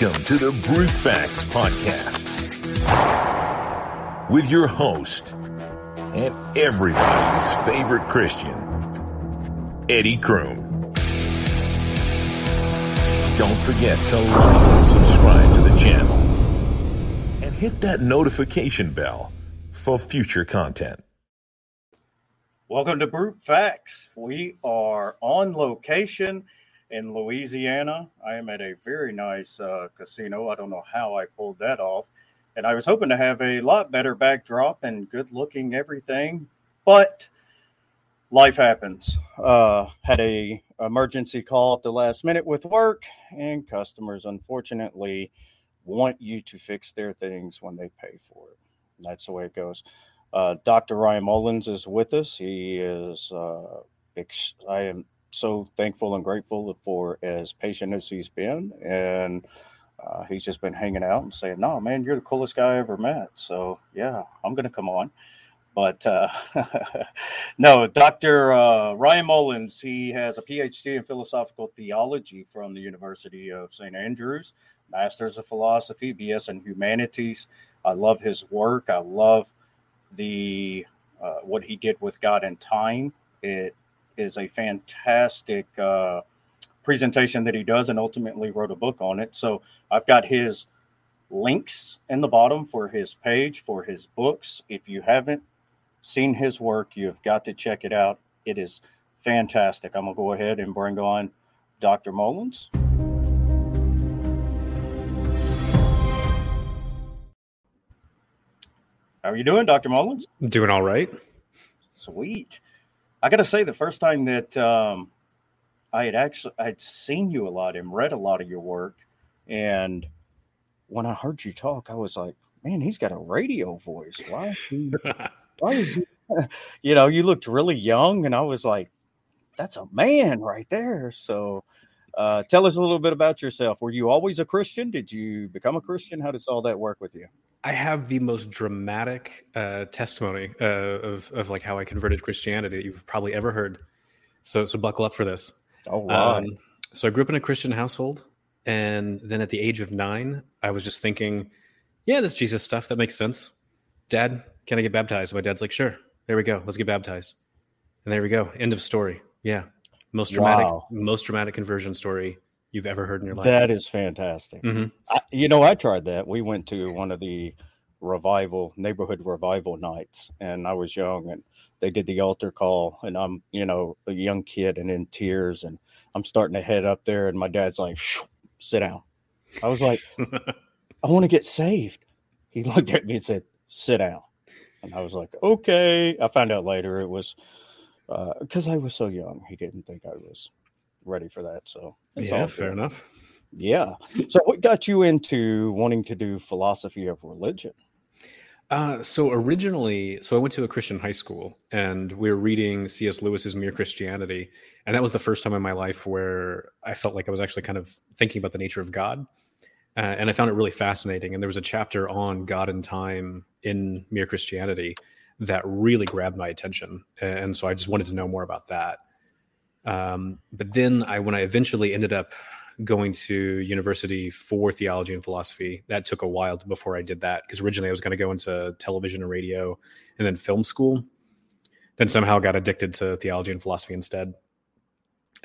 Welcome to the Brute Facts Podcast with your host and everybody's favorite Christian, Eddie Kroom. Don't forget to like and subscribe to the channel and hit that notification bell for future content. Welcome to Brute Facts. We are on location in Louisiana. I am at a very nice uh, casino. I don't know how I pulled that off. And I was hoping to have a lot better backdrop and good looking everything, but life happens. Uh, had a emergency call at the last minute with work, and customers unfortunately want you to fix their things when they pay for it. That's the way it goes. Uh, Dr. Ryan Mullins is with us. He is, uh, ex- I am so thankful and grateful for as patient as he's been. And uh, he's just been hanging out and saying, No, man, you're the coolest guy I ever met. So, yeah, I'm going to come on. But uh, no, Dr. Uh, Ryan Mullins, he has a PhD in philosophical theology from the University of St. Andrews, Masters of Philosophy, BS in Humanities. I love his work. I love the uh, what he did with God and Time. It is a fantastic uh, presentation that he does, and ultimately wrote a book on it. So I've got his links in the bottom for his page for his books. If you haven't seen his work, you've got to check it out. It is fantastic. I'm gonna go ahead and bring on Dr. Mullins. How are you doing, Dr. Mullins? Doing all right. Sweet. I got to say, the first time that um, I had actually I'd seen you a lot and read a lot of your work, and when I heard you talk, I was like, "Man, he's got a radio voice. Why is he? why is he?" You know, you looked really young, and I was like, "That's a man right there." So, uh, tell us a little bit about yourself. Were you always a Christian? Did you become a Christian? How does all that work with you? I have the most dramatic uh, testimony uh, of of like how I converted to Christianity you've probably ever heard. So so buckle up for this. Oh wow! Um, so I grew up in a Christian household, and then at the age of nine, I was just thinking, "Yeah, this Jesus stuff that makes sense." Dad, can I get baptized? My dad's like, "Sure." There we go. Let's get baptized. And there we go. End of story. Yeah, most dramatic, Wow. most dramatic conversion story you've ever heard in your life. That is fantastic. Mhm. I, you know, I tried that. We went to one of the revival neighborhood revival nights, and I was young, and they did the altar call, and I'm, you know, a young kid and in tears, and I'm starting to head up there, and my dad's like, "Sit down." I was like, "I want to get saved." He looked at me and said, "Sit down," and I was like, "Okay." I found out later it was because I was so young. He didn't think I was ready for that. So yeah, all fair enough. Yeah. So, what got you into wanting to do philosophy of religion? Uh, so originally, so I went to a Christian high school and we were reading C.S. Lewis's Mere Christianity. And that was the first time in my life where I felt like I was actually kind of thinking about the nature of God. Uh, and I found it really fascinating. And there was a chapter on God and time in Mere Christianity that really grabbed my attention. And so I just wanted to know more about that. Um, but then I, when I eventually ended up going to university for theology and philosophy, that took a while before I did that because originally I was going to go into television and radio and then film school. Then somehow got addicted to theology and philosophy instead.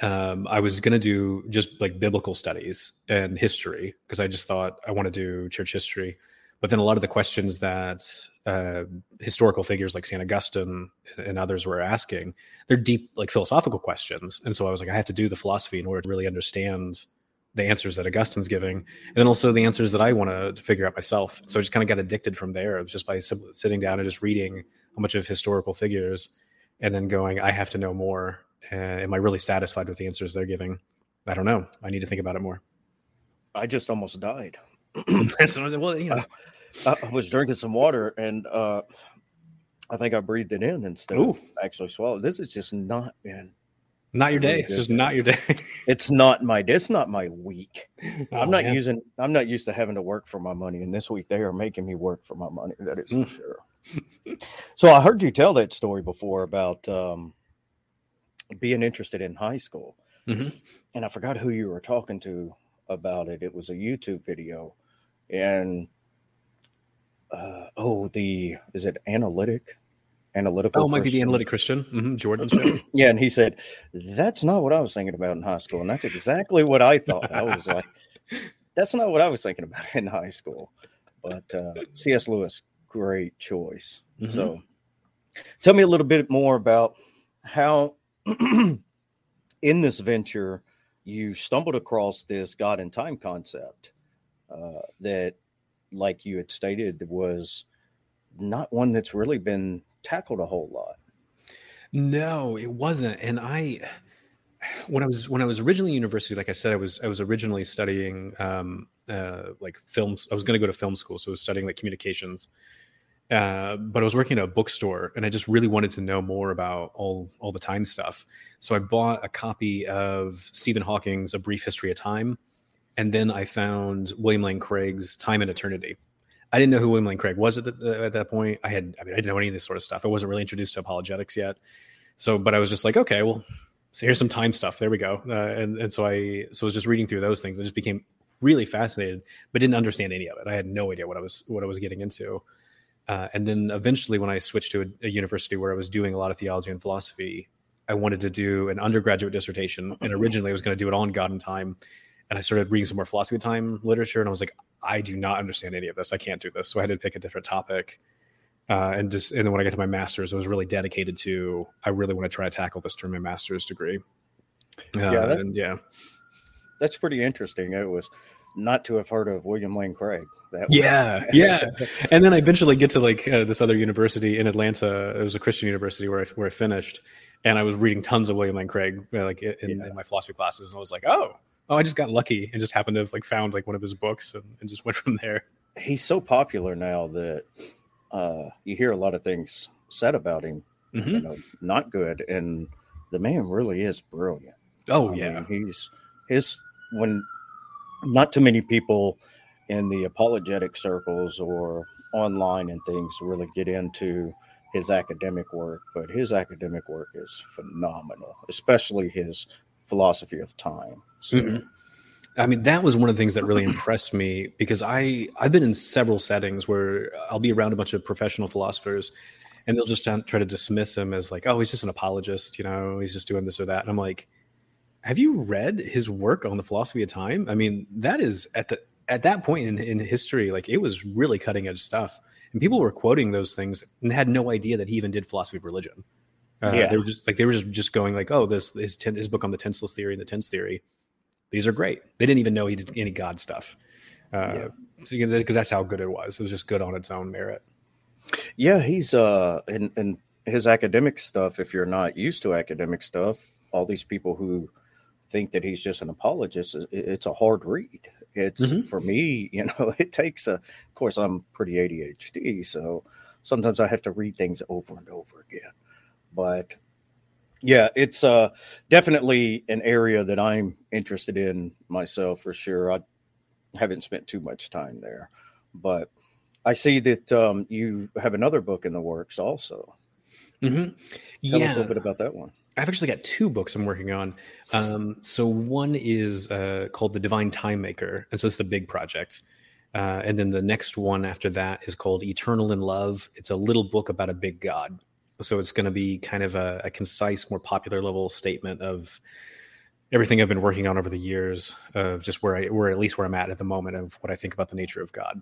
Um, I was going to do just like biblical studies and history because I just thought I want to do church history. But then a lot of the questions that uh, historical figures like St. Augustine and others were asking, they're deep, like philosophical questions. And so I was like, I have to do the philosophy in order to really understand the answers that Augustine's giving, and then also the answers that I want to figure out myself. So I just kind of got addicted from there. It was just by sitting down and just reading a bunch of historical figures, and then going, I have to know more. Uh, am I really satisfied with the answers they're giving? I don't know. I need to think about it more. I just almost died. Well, you know, I, I was drinking some water and uh, I think I breathed it in instead Ooh. of actually swallowed. This is just not, man. not your day. It's just not your day. It's not my. It's not my week. Oh, I'm not man. using. I'm not used to having to work for my money, and this week they are making me work for my money. That is for Mm. sure. so I heard you tell that story before about um, being interested in high school, Mhm. and I forgot who you were talking to about it. It was a YouTube video, and uh, oh, the is it analytic? Analytical. Oh, it might be the analytic Christian, mm-hmm, Jordan yeah, and he said that's not what I was thinking about in high school, and that's exactly what I thought. I was like, that's not what I was thinking about in high school. But uh, C.S. Lewis, great choice. Mm-hmm. So, tell me a little bit more about how in this venture you stumbled across this God and time concept uh, that, like you had stated, was not one that's really been tackled a whole lot. No, it wasn't. And I, when I was when I was originally in university, like I said, I was I was originally studying um, uh, like films. I was going to go to film school, so I was studying like communications. Uh, but I was working at a bookstore, and I just really wanted to know more about all all the time stuff. So I bought a copy of Stephen Hawking's A Brief History of Time, and then I found William Lane Craig's Time and Eternity. I didn't know who William Lane Craig was at, the, at that point. I had, I mean, I didn't know any of this sort of stuff. I wasn't really introduced to apologetics yet. So, but I was just like, okay, well, so here's some time stuff. There we go. Uh, and and so I so I was just reading through those things. I just became really fascinated, but didn't understand any of it. I had no idea what I was what I was getting into. Uh, and then eventually, when I switched to a, a, university where I was doing a lot of theology and philosophy, I wanted to do an undergraduate dissertation. And originally, I was going to do it on God and time. And I started reading some more philosophy time literature, and I was like, I do not understand any of this. I can't do this. So I had to pick a different topic. Uh, and just and then when I got to my master's, I was really dedicated to I really want to try to tackle this during my master's degree. Uh, yeah, that, and yeah, that's pretty interesting. It was not to have heard of William Lane Craig. That yeah, yeah. And then I eventually get to like uh, this other university in Atlanta. It was a Christian university where I where I finished, and I was reading tons of William Lane Craig uh, like in, yeah. in my philosophy classes, and I was like, oh, oh, I just got lucky and just happened to have like found like one of his books and, and just went from there. He's so popular now that uh, you hear a lot of things said about him, mm-hmm. you know, not good, and the man really is brilliant. Oh I yeah, mean, he's his when not too many people in the apologetic circles or online and things really get into his academic work, but his academic work is phenomenal, especially his philosophy of time. So, mm-hmm. I mean, that was one of the things that really impressed me because I I've been in several settings where I'll be around a bunch of professional philosophers, and they'll just try to dismiss him as like, oh, he's just an apologist, you know, he's just doing this or that, and I'm like, have you read his work on the philosophy of time? I mean, that is at the at that point in, in history, like it was really cutting edge stuff, and people were quoting those things and had no idea that he even did philosophy of religion. Uh, yeah. They were just like they were just just going like, oh, this his ten, his book on the tenseless theory and the tense theory these are great. They didn't even know he did any God stuff. Uh, because yeah. that's how good it was. It was just good on its own merit. Yeah, he's uh, and and his academic stuff. If you're not used to academic stuff, all these people who think that he's just an apologist, it's a hard read. It's mm-hmm. for me, you know, it takes a. Of course, I'm pretty ADHD, so sometimes I have to read things over and over again. But yeah, it's uh, definitely an area that I'm interested in myself for sure. I haven't spent too much time there, but I see that um, you have another book in the works also. Mm-hmm. Tell yeah. us a little bit about that one. I've actually got two books I'm working on. Um, so one is uh, called The Divine Time Maker, and so it's the big project. Uh, and then the next one after that is called Eternal in Love. It's a little book about a big God. So it's going to be kind of a, a, concise, more popular level statement of everything I've been working on over the years of just where I, where at least where I'm at at the moment of what I think about the nature of God.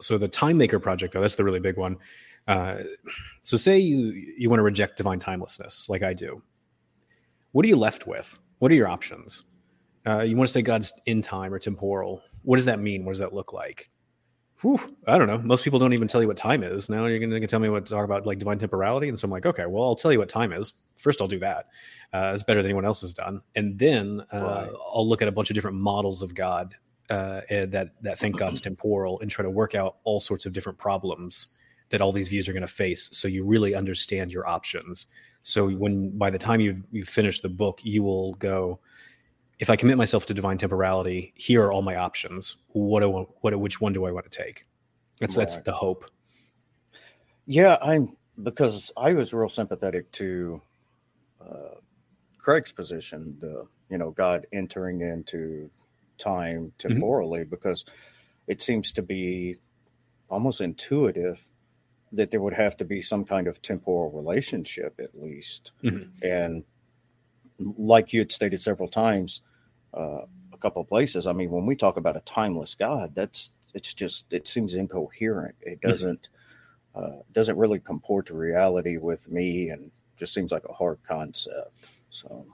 So the Time Maker project, though, that's the really big one. Uh, so say you you want to reject divine timelessness, like I do. What are you left with? What are your options? Uh, you want to say God's in time or temporal. What does that mean? What does that look like? whew, I don't know. Most people don't even tell you what time is. Now you're going to tell me what to talk about, like divine temporality. And so I'm like, okay, well, I'll tell you what time is. First, I'll do that. Uh, it's better than anyone else has done. And then uh, right. I'll look at a bunch of different models of God uh, that that think God's temporal and try to work out all sorts of different problems that all these views are going to face. So you really understand your options. So when by the time you you finish the book, you will go, if I commit myself to divine temporality, here are all my options. What do I, what which one do I want to take? That's right. that's the hope. Yeah, I'm because I was real sympathetic to uh, Craig's position. The you know God entering into time temporally mm-hmm. because it seems to be almost intuitive that there would have to be some kind of temporal relationship at least. Mm-hmm. And like you had stated several times, uh, a couple of places, I mean, when we talk about a timeless God, that's it's just it seems incoherent. It mm-hmm. doesn't mm-hmm. uh, doesn't really comport to reality with me, and just seems like a hard concept. So.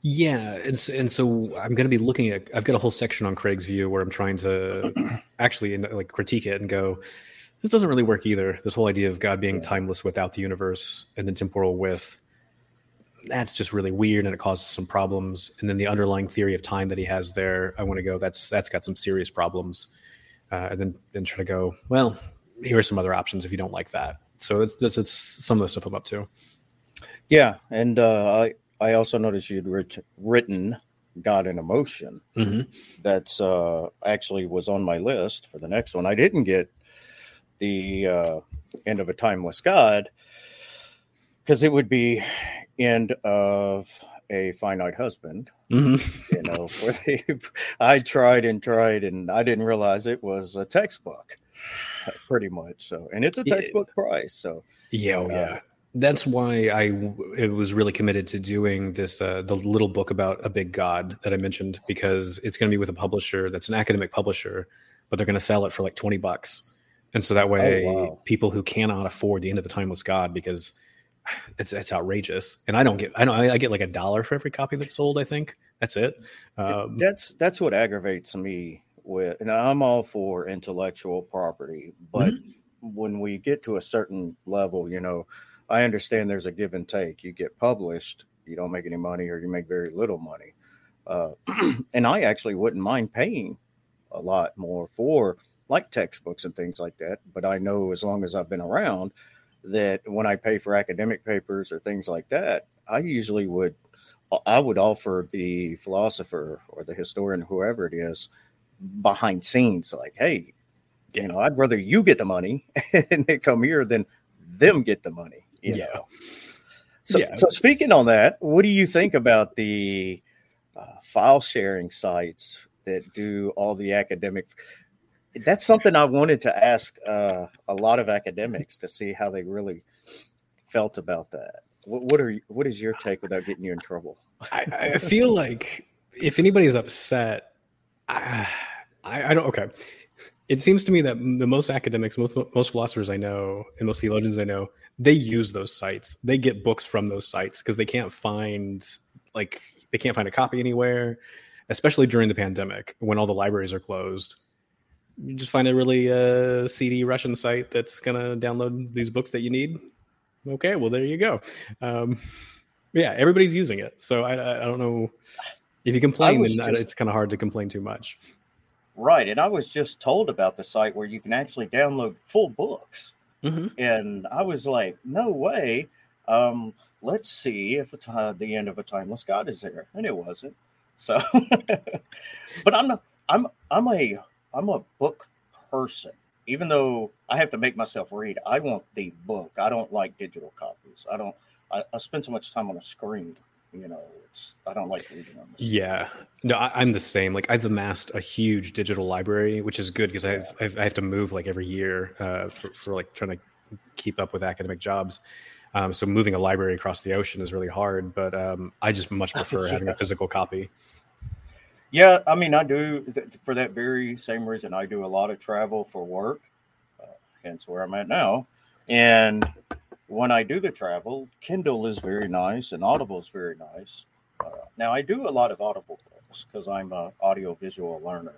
Yeah, and and so I'm going to be looking at. I've got a whole section on Craig's view where I'm trying to actually like critique it and go, this doesn't really work either. This whole idea of God being timeless without the universe and then temporal with, that's just really weird and it causes some problems. And then the underlying theory of time that he has there, I want to go, that's that's got some serious problems. Uh, and then then try to go, well, here are some other options if you don't like that. So it's it's, it's some of the stuff I'm up to. Yeah, and uh, I I also noticed you'd writ- written God and Emotion. Mm-hmm. That's uh, actually was on my list for the next one. I didn't get the uh, end of a timeless God because it would be end of a finite husband. Mm-hmm. you know, where they, I tried and tried, and I didn't realize it was a textbook, pretty much. So, and it's a textbook yeah. price. So, yeah, oh, uh, yeah that's why I it was really committed to doing this uh, the little book about a big god that I mentioned because it's going to be with a publisher that's an academic publisher, but they're going to sell it for like twenty bucks, and so that way oh, wow. people who cannot afford the end of the timeless god because it's it's outrageous, and I don't get I don't I get like a dollar for every copy that's sold. I think that's it. Um, that's that's what aggravates me with, and I'm all for intellectual property, but mm-hmm. when we get to a certain level, you know I understand there's a give and take. You get published, you don't make any money, or you make very little money. Uh, and I actually wouldn't mind paying a lot more for like textbooks and things like that. But I know as long as I've been around that when I pay for academic papers or things like that, I usually would I would offer the philosopher or the historian, whoever it is, behind scenes, like, hey, you know, I'd rather you get the money and they come here than them get the money yeah. Know? So, yeah. so speaking on that, what do you think about the uh, file sharing sites that do all the academic? That's something I wanted to ask uh, a lot of academics to see how they really felt about that. What, what are what is your take without getting you in trouble? I, I feel like if anybody's upset, I, I, I don't. Okay, it seems to me that the most academics, most most philosophers I know, and most theologians I know, they use those sites. They get books from those sites because they can't find like they can't find a copy anywhere, especially during the pandemic when all the libraries are closed. You just find a really uh, seedy Russian site that's gonna download these books that you need. Okay, well there you go. Um, yeah, everybody's using it, so I, I don't know if you complain, then just... it's kind of hard to complain too much. Right. And I was just told about the site where you can actually download full books. Mm-hmm. And I was like, no way. Um, let's see if it's, uh, the end of a timeless God is there. And it wasn't. So, but I'm not, I'm, I'm a, I'm a book person. Even though I have to make myself read, I want the book. I don't like digital copies. I don't, I, I spend so much time on a screen you know it's i don't like reading on this yeah no I, am the same like i've amassed a huge digital library which is good because yeah. I've, I've, i have to move like every year uh, for, for like trying to keep up with academic jobs um, so moving a library across the ocean is really hard but um, i just much prefer yeah. having a physical copy yeah i mean i do for that very same reason i do a lot of travel for work uh, hence where i'm at now and when I do the travel, Kindle is very nice and Audible is very nice. Uh, now I do a lot of Audible books because I'm an audio visual learner,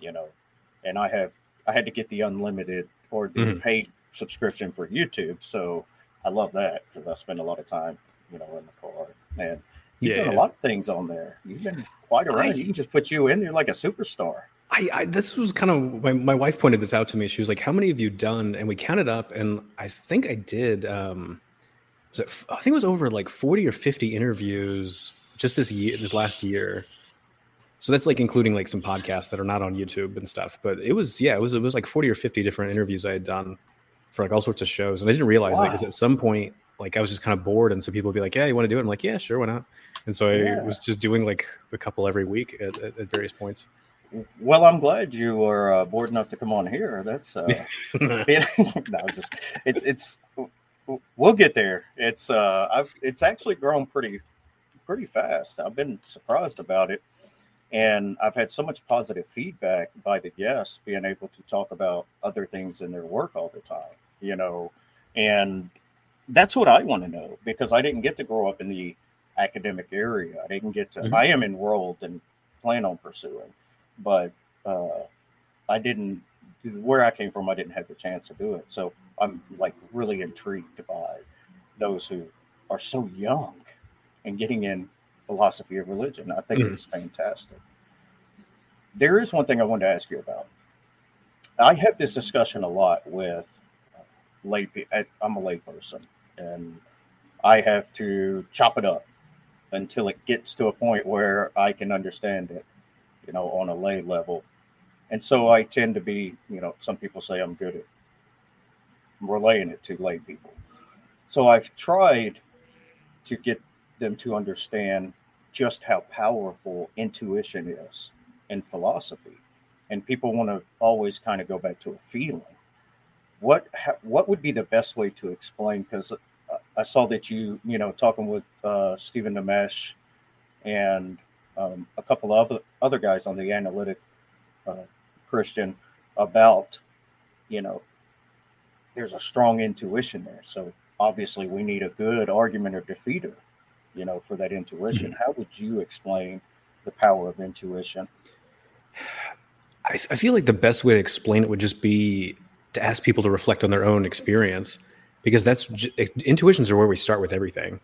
you know, and I have I had to get the unlimited or the mm-hmm. paid subscription for YouTube, so I love that because I spend a lot of time, you know, in the car and you've yeah, done a lot of things on there. You've been quite around. You can just put you in. You're like a superstar. I, I, this was kind of my, my wife pointed this out to me. She was like, "How many have you done?" And we counted up, and I think I did. Um, was it, I think it was over like forty or fifty interviews just this year, this last year. So that's like including like some podcasts that are not on YouTube and stuff. But it was yeah, it was it was like forty or fifty different interviews I had done for like all sorts of shows, and I didn't realize wow. that because at some point like I was just kind of bored, and so people would be like, "Yeah, you want to do it?" I'm like, "Yeah, sure, why not?" And so I yeah. was just doing like a couple every week at, at, at various points. Well, I'm glad you were uh, bored enough to come on here. That's uh, no, just it's it's we'll get there. It's uh, I've it's actually grown pretty pretty fast. I've been surprised about it, and I've had so much positive feedback by the guests being able to talk about other things in their work all the time. You know, and that's what I want to know because I didn't get to grow up in the academic area. I didn't get to. Mm-hmm. I am enrolled and plan on pursuing but uh, I didn't. Where I came from, I didn't have the chance to do it. So I'm like really intrigued by those who are so young and getting in philosophy of religion. I think mm. it's fantastic. There is one thing I wanted to ask you about. I have this discussion a lot with lay. I'm a layperson, and I have to chop it up until it gets to a point where I can understand it you know, on a lay level. And so I tend to be, you know, some people say I'm good at relaying it to lay people. So I've tried to get them to understand just how powerful intuition is in philosophy. And people want to always kind of go back to a feeling. What what would be the best way to explain? Because I saw that you you know talking with uh, Steven Nemes and um, a couple of other guys on the analytic uh, Christian about, you know, there's a strong intuition there. So obviously we need a good argument or defeater, you know, for that intuition. Mm-hmm. How would you explain the power of intuition? I, I feel like the best way to explain it would just be to ask people to reflect on their own experience because that's intuitions are where we start with everything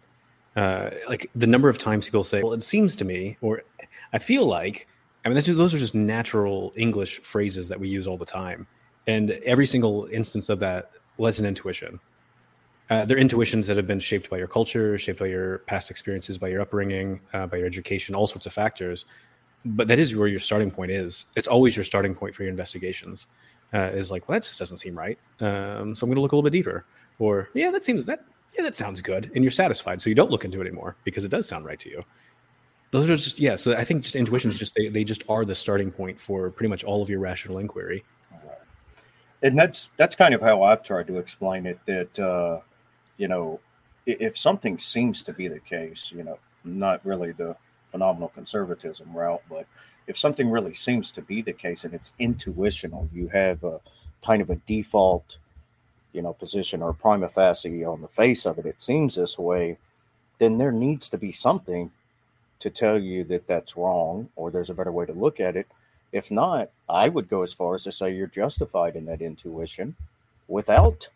uh, like the number of times people say, "Well, it seems to me," or "I feel like." I mean, just, those are just natural English phrases that we use all the time, and every single instance of that lets an intuition. Uh, they're intuitions that have been shaped by your culture, shaped by your past experiences, by your upbringing, uh, by your education, all sorts of factors. But that is where your starting point is. It's always your starting point for your investigations. Uh, is like, well, that just doesn't seem right. Um, so I'm going to look a little bit deeper. Or, yeah, that seems that yeah, that sounds good. And you're satisfied. So you don't look into it anymore because it does sound right to you. Those are just, yeah. So I think just intuitions, just they, they just are the starting point for pretty much all of your rational inquiry. And that's, that's kind of how I've tried to explain it that, uh, you know, if something seems to be the case, you know, not really the phenomenal conservatism route, but if something really seems to be the case and it's intuitional, you have a kind of a default you know position or prima facie on the face of it it seems this way then there needs to be something to tell you that that's wrong or there's a better way to look at it if not i would go as far as to say you're justified in that intuition without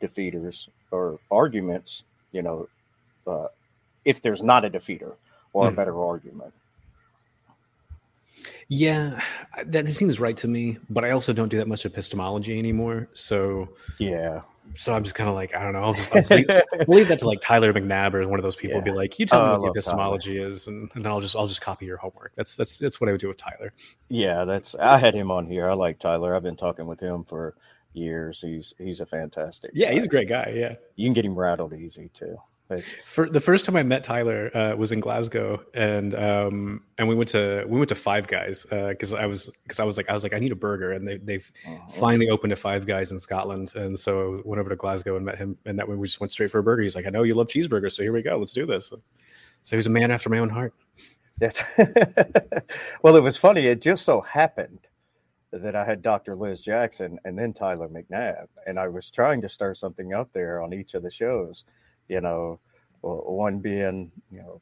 defeaters or arguments you know uh, if there's not a defeater or mm. a hmm. better argument yeah, that seems right to me, but I also don't do that much epistemology anymore. So yeah, so I'm just kind of like I don't know. I'll just, I'll just leave, leave, that to like Tyler McNabb or one of those people. Yeah. Be like, you tell me oh, what the epistemology Tyler. is, and, and, then I'll just I'll just copy your homework. That's that's that's what I would do with Tyler. Yeah, that's I had him on here. I like Tyler. I've been talking with him for years. He's he's a fantastic. Yeah, guy. he's a great guy. Yeah, you can get him rattled easy too. For the first time I met Tyler uh, was in Glasgow, and um, and we went to we went to Five Guys because uh, I was because I was like I was like I need a burger, and they they've uh-huh. finally opened a Five Guys in Scotland, and so I went over to Glasgow and met him, and that way we just went straight for a burger. He's like, I know you love cheeseburgers, so here we go, let's do this. So he's a man after my own heart. Yes. well, it was funny. It just so happened that I had Dr. Liz Jackson and then Tyler McNabb, and I was trying to stir something up there on each of the shows you know, one being, you know,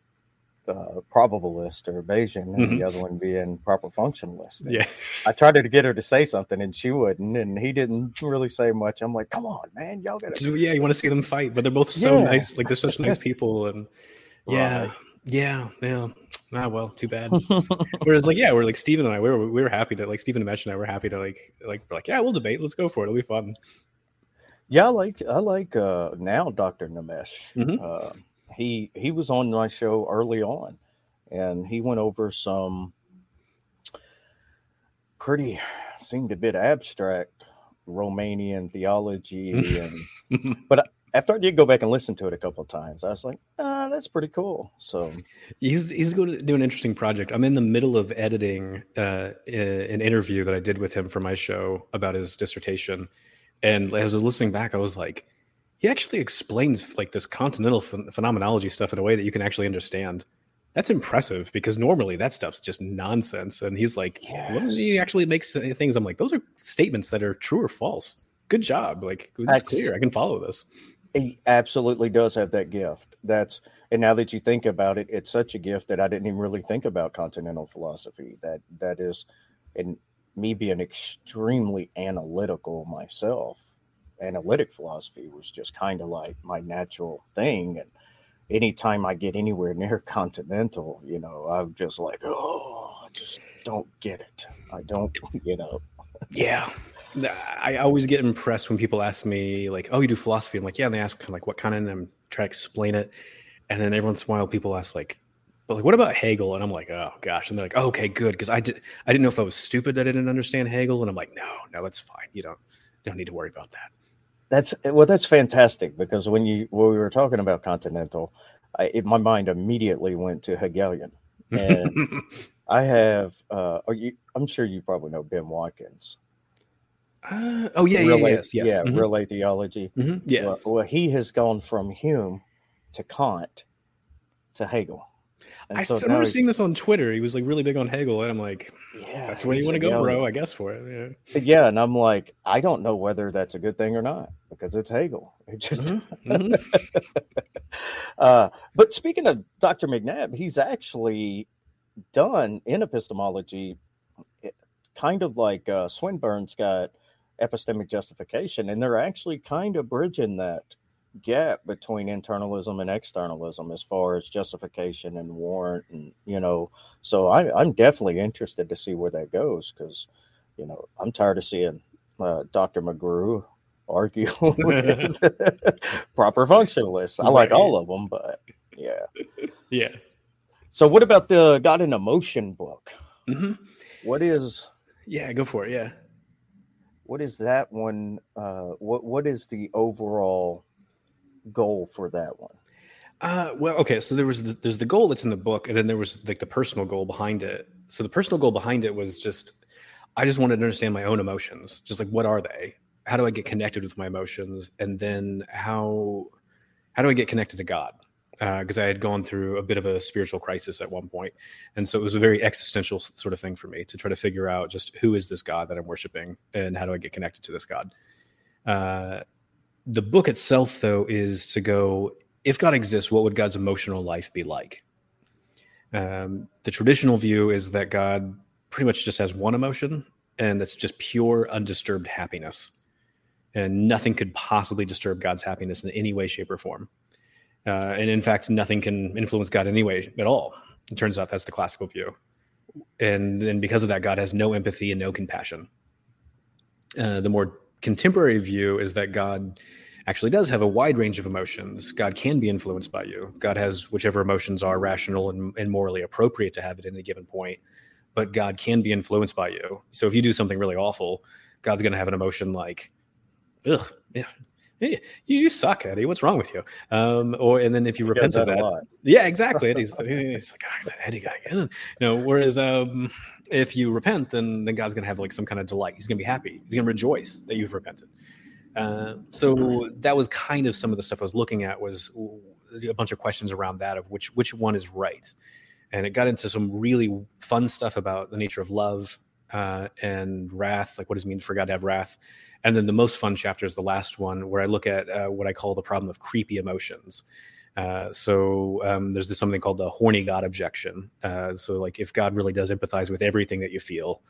uh, probabilist or Bayesian, and mm-hmm. the other one being proper functionalist. And yeah, I tried to get her to say something, and she wouldn't, and he didn't really say much. I'm like, come on, man, y'all got to. Yeah, you want to see them fight, but they're both so yeah. nice. Like they're such nice people, and yeah, right. yeah, yeah. Ah, well, too bad. Whereas, like, yeah, we're like Stephen and I, we were we were happy to like Steven Nemes and I were happy to like like we're like yeah, we'll debate. Let's go for it. It'll be fun. Yeah, I like I like uh, now Dr. Nemes. Mm-hmm. Uh, he he was on my show early on, and he went over some pretty seemed a bit abstract Romanian theology, and but after I did go back and listen to it a couple of times, I was like, ah, that's pretty cool. So he's he's going to do an interesting project. I'm in the middle of editing uh, an interview that I did with him for my show about his dissertation, and as I was listening back, I was like, he actually explains like this continental ph- phenomenology stuff in a way that you can actually understand. That's impressive because normally that stuff's just nonsense. And he's like, yes. he actually makes things. I'm like, those are statements that are true or false. Good job. Like it's clear. I can follow this. He absolutely does have that gift. That's and now that you think about it, it's such a gift that I didn't even really think about continental philosophy. That that is, and me being extremely analytical myself, analytic philosophy was just kind of like my natural thing. And anytime I get anywhere near continental, you know, I'm just like, oh, I just don't get it. I don't, you know. Yeah. I always get impressed when people ask me, like, oh, you do philosophy. I'm like, yeah. And they ask, kind of like, what kind? Of, and I'm trying to explain it. And then every once in a while, people ask, like, but like, what about Hegel? And I'm like, oh gosh. And they're like, oh, okay, good. Cause I did, I didn't know if I was stupid that I didn't understand Hegel. And I'm like, no, no, that's fine. You don't, don't need to worry about that. That's well, that's fantastic because when you when we were talking about continental, I, it, my mind immediately went to Hegelian, and I have. Uh, you, I'm sure you probably know Ben Watkins. Uh, oh yeah, relay, yeah, yes, yes. yeah, mm-hmm. relay theology. Mm-hmm. Yeah. Well, well, he has gone from Hume to Kant to Hegel. I, so I remember seeing this on Twitter. He was like really big on Hegel, and I'm like, yeah, that's where you want to go, bro. I guess for it. Yeah. Yeah, and I'm like, I don't know whether that's a good thing or not because it's Hegel. It just. Mm-hmm. mm-hmm. uh, but speaking of Dr. McNabb, he's actually done in epistemology, eh, kind of like uh, Swinburne's got epistemic justification, and they're actually kind of bridging that gap between internalism and externalism as far as justification and warrant and you know so I, i'm definitely interested to see where that goes because you know i'm tired of seeing uh, dr mcgrew argue with proper functionalists. I like all of them but yeah. Yeah. So what about the god and emotion book? Mm-hmm. what is yeah go for it yeah. what is that one uh what what is the overall goal for that one? Uh, well, okay. So there was the, there's the goal that's in the book, and then there was like the personal goal behind it. So the personal goal behind it was just I just wanted to understand my own emotions. Just like what are they? How do I get connected with my emotions? And then how how do I get connected to God? Because uh, I had gone through a bit of a spiritual crisis at one point, and so it was a very existential sort of thing for me to try to figure out just who is this God that I'm worshiping, and how do I get connected to this God. Uh, the book itself, though, is to go if God exists, what would God's emotional life be like? Um, the traditional view is that God pretty much just has one emotion, and that's just pure, undisturbed happiness. And nothing could possibly disturb God's happiness in any way, shape, or form. Uh, and in fact, nothing can influence God anyway at all. It turns out that's the classical view. And, and because of that, God has no empathy and no compassion. Uh, the more contemporary view is that God actually does have a wide range of emotions. God can be influenced by you. God has whichever emotions are rational and, and morally appropriate to have at any given point, but God can be influenced by you. So if you do something really awful, God's going to have an emotion like, ugh, yeah. You, you suck, Eddie. What's wrong with you? Um, or and then if you he repent of that, yeah, exactly. Eddie's, he's like, oh, that Eddie guy. You know, whereas um, if you repent, then then God's gonna have like some kind of delight. He's gonna be happy. He's gonna rejoice that you've repented. Uh, so that was kind of some of the stuff I was looking at was a bunch of questions around that of which which one is right, and it got into some really fun stuff about the nature of love uh, and wrath, like what does it mean for God to have wrath, and then the most fun chapter is the last one where I look at uh, what I call the problem of creepy emotions. Uh, so um, there's this something called the horny God objection. Uh, so like if God really does empathize with everything that you feel,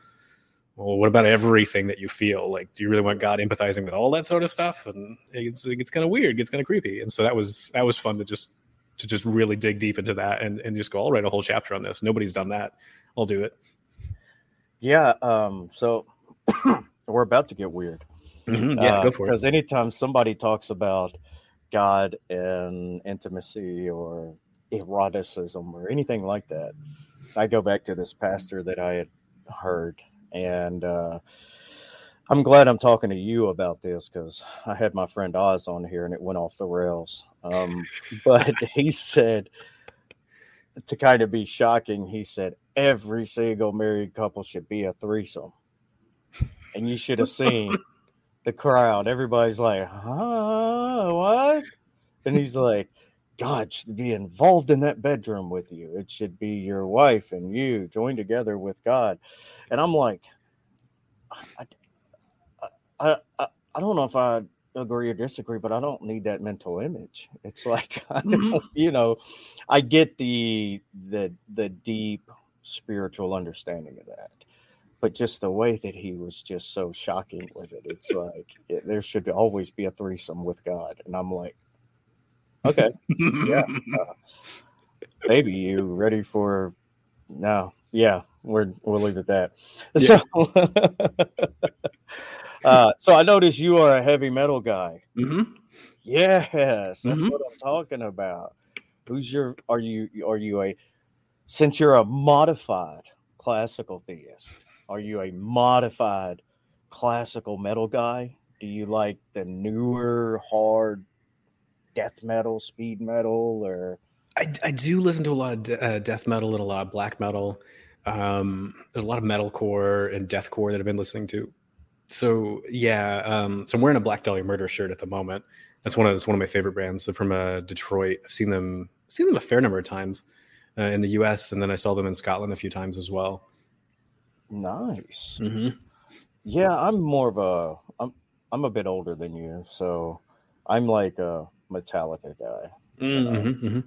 well, what about everything that you feel? Like, do you really want God empathizing with all that sort of stuff? And it's it gets kind of weird, it gets kind of creepy. And so that was that was fun to just to just really dig deep into that and and just go, I'll write a whole chapter on this. Nobody's done that. I'll do it. Yeah. Um. So we're about to get weird. Mm-hmm. Yeah, uh, go for it. Because anytime somebody talks about God and intimacy or eroticism or anything like that, I go back to this pastor that I had heard, and uh, I'm glad I'm talking to you about this because I had my friend Oz on here and it went off the rails. Um, but he said, to kind of be shocking, he said, every single married couple should be a threesome. And you should have seen the crowd. Everybody's like, huh, what? And he's like, God should be involved in that bedroom with you. It should be your wife and you joined together with God. And I'm like, I, I, I, I don't know if I agree or disagree, but I don't need that mental image. It's like, mm-hmm. you know, I get the the the deep spiritual understanding of that, but just the way that he was just so shocking with it, it's like it, there should always be a threesome with God, and I'm like, Okay. yeah. Uh, baby, you ready for no? Yeah, we're we'll leave it at that. Yeah. So, uh, so I noticed you are a heavy metal guy. Mm-hmm. Yes, that's mm-hmm. what I'm talking about. Who's your? Are you? Are you a? Since you're a modified classical theist, are you a modified classical metal guy? Do you like the newer hard death metal, speed metal, or I, I do listen to a lot of de- uh, death metal and a lot of black metal. Um, there's a lot of metalcore and deathcore that I've been listening to. So yeah, um, so I'm wearing a Black Dahlia Murder shirt at the moment. That's one of that's one of my favorite bands. They're from uh, Detroit. I've seen them seen them a fair number of times uh, in the U.S. and then I saw them in Scotland a few times as well. Nice. Mm-hmm. Yeah, I'm more of a I'm I'm a bit older than you, so I'm like a Metallica guy. Mm-hmm, uh, mm-hmm.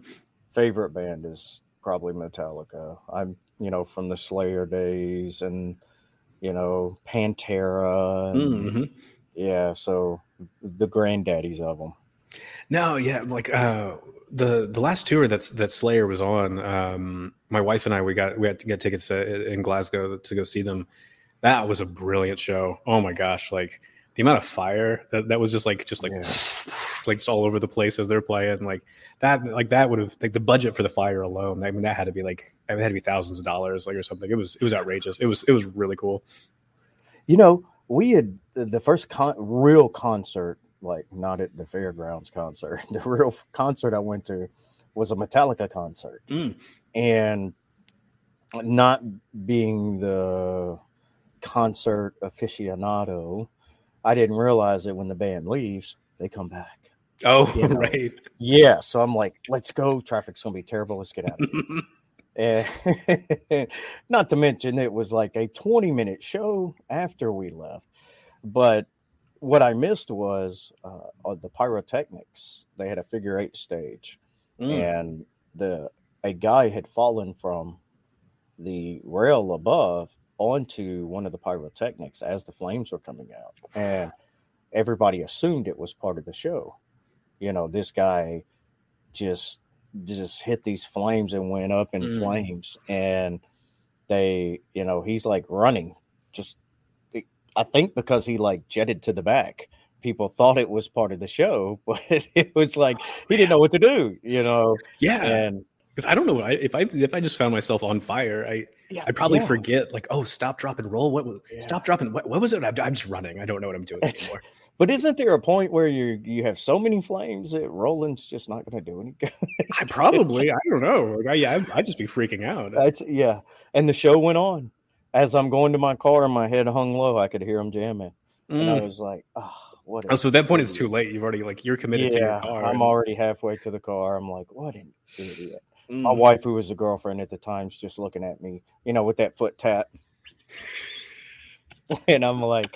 Favorite band is probably Metallica. I'm, you know, from the Slayer days and, you know, Pantera. And, mm-hmm. Yeah, so the granddaddies of them. No, yeah, like uh, the the last tour that's that Slayer was on. Um, my wife and I we got we had to get tickets in Glasgow to go see them. That was a brilliant show. Oh my gosh, like the amount of fire that, that was just like just like yeah. like just all over the place as they're playing like that like that would have like the budget for the fire alone i mean that had to be like it had to be thousands of dollars like or something it was it was outrageous it was it was really cool you know we had the first con- real concert like not at the fairgrounds concert the real concert i went to was a metallica concert mm. and not being the concert aficionado I didn't realize that when the band leaves, they come back. Oh, you know? right. Yeah. So I'm like, let's go. Traffic's gonna be terrible. Let's get out of here. and not to mention it was like a 20 minute show after we left. But what I missed was uh, the pyrotechnics. They had a figure eight stage, mm. and the a guy had fallen from the rail above onto one of the pyrotechnics as the flames were coming out. And everybody assumed it was part of the show. You know, this guy just just hit these flames and went up in mm. flames and they, you know, he's like running just I think because he like jetted to the back. People thought it was part of the show, but it was like oh, he didn't know what to do, you know. Yeah. And because I don't know what I, if I if I just found myself on fire, I yeah, I probably yeah. forget like oh stop drop and roll what yeah. stop dropping what, what was it I'm, I'm, just running I don't know what I'm doing anymore. But isn't there a point where you you have so many flames that Roland's just not going to do any good? I probably I don't know. I, yeah, I'd just be freaking out. That's, yeah, and the show went on. As I'm going to my car and my head hung low, I could hear them jamming, mm. and I mm. was like, oh. What oh, so at that point it's too late. You've already like you're committed to your car. I'm already halfway to the car. I'm like, what an idiot. Mm. My wife, who was a girlfriend at the time, is just looking at me, you know, with that foot tap. and I'm like,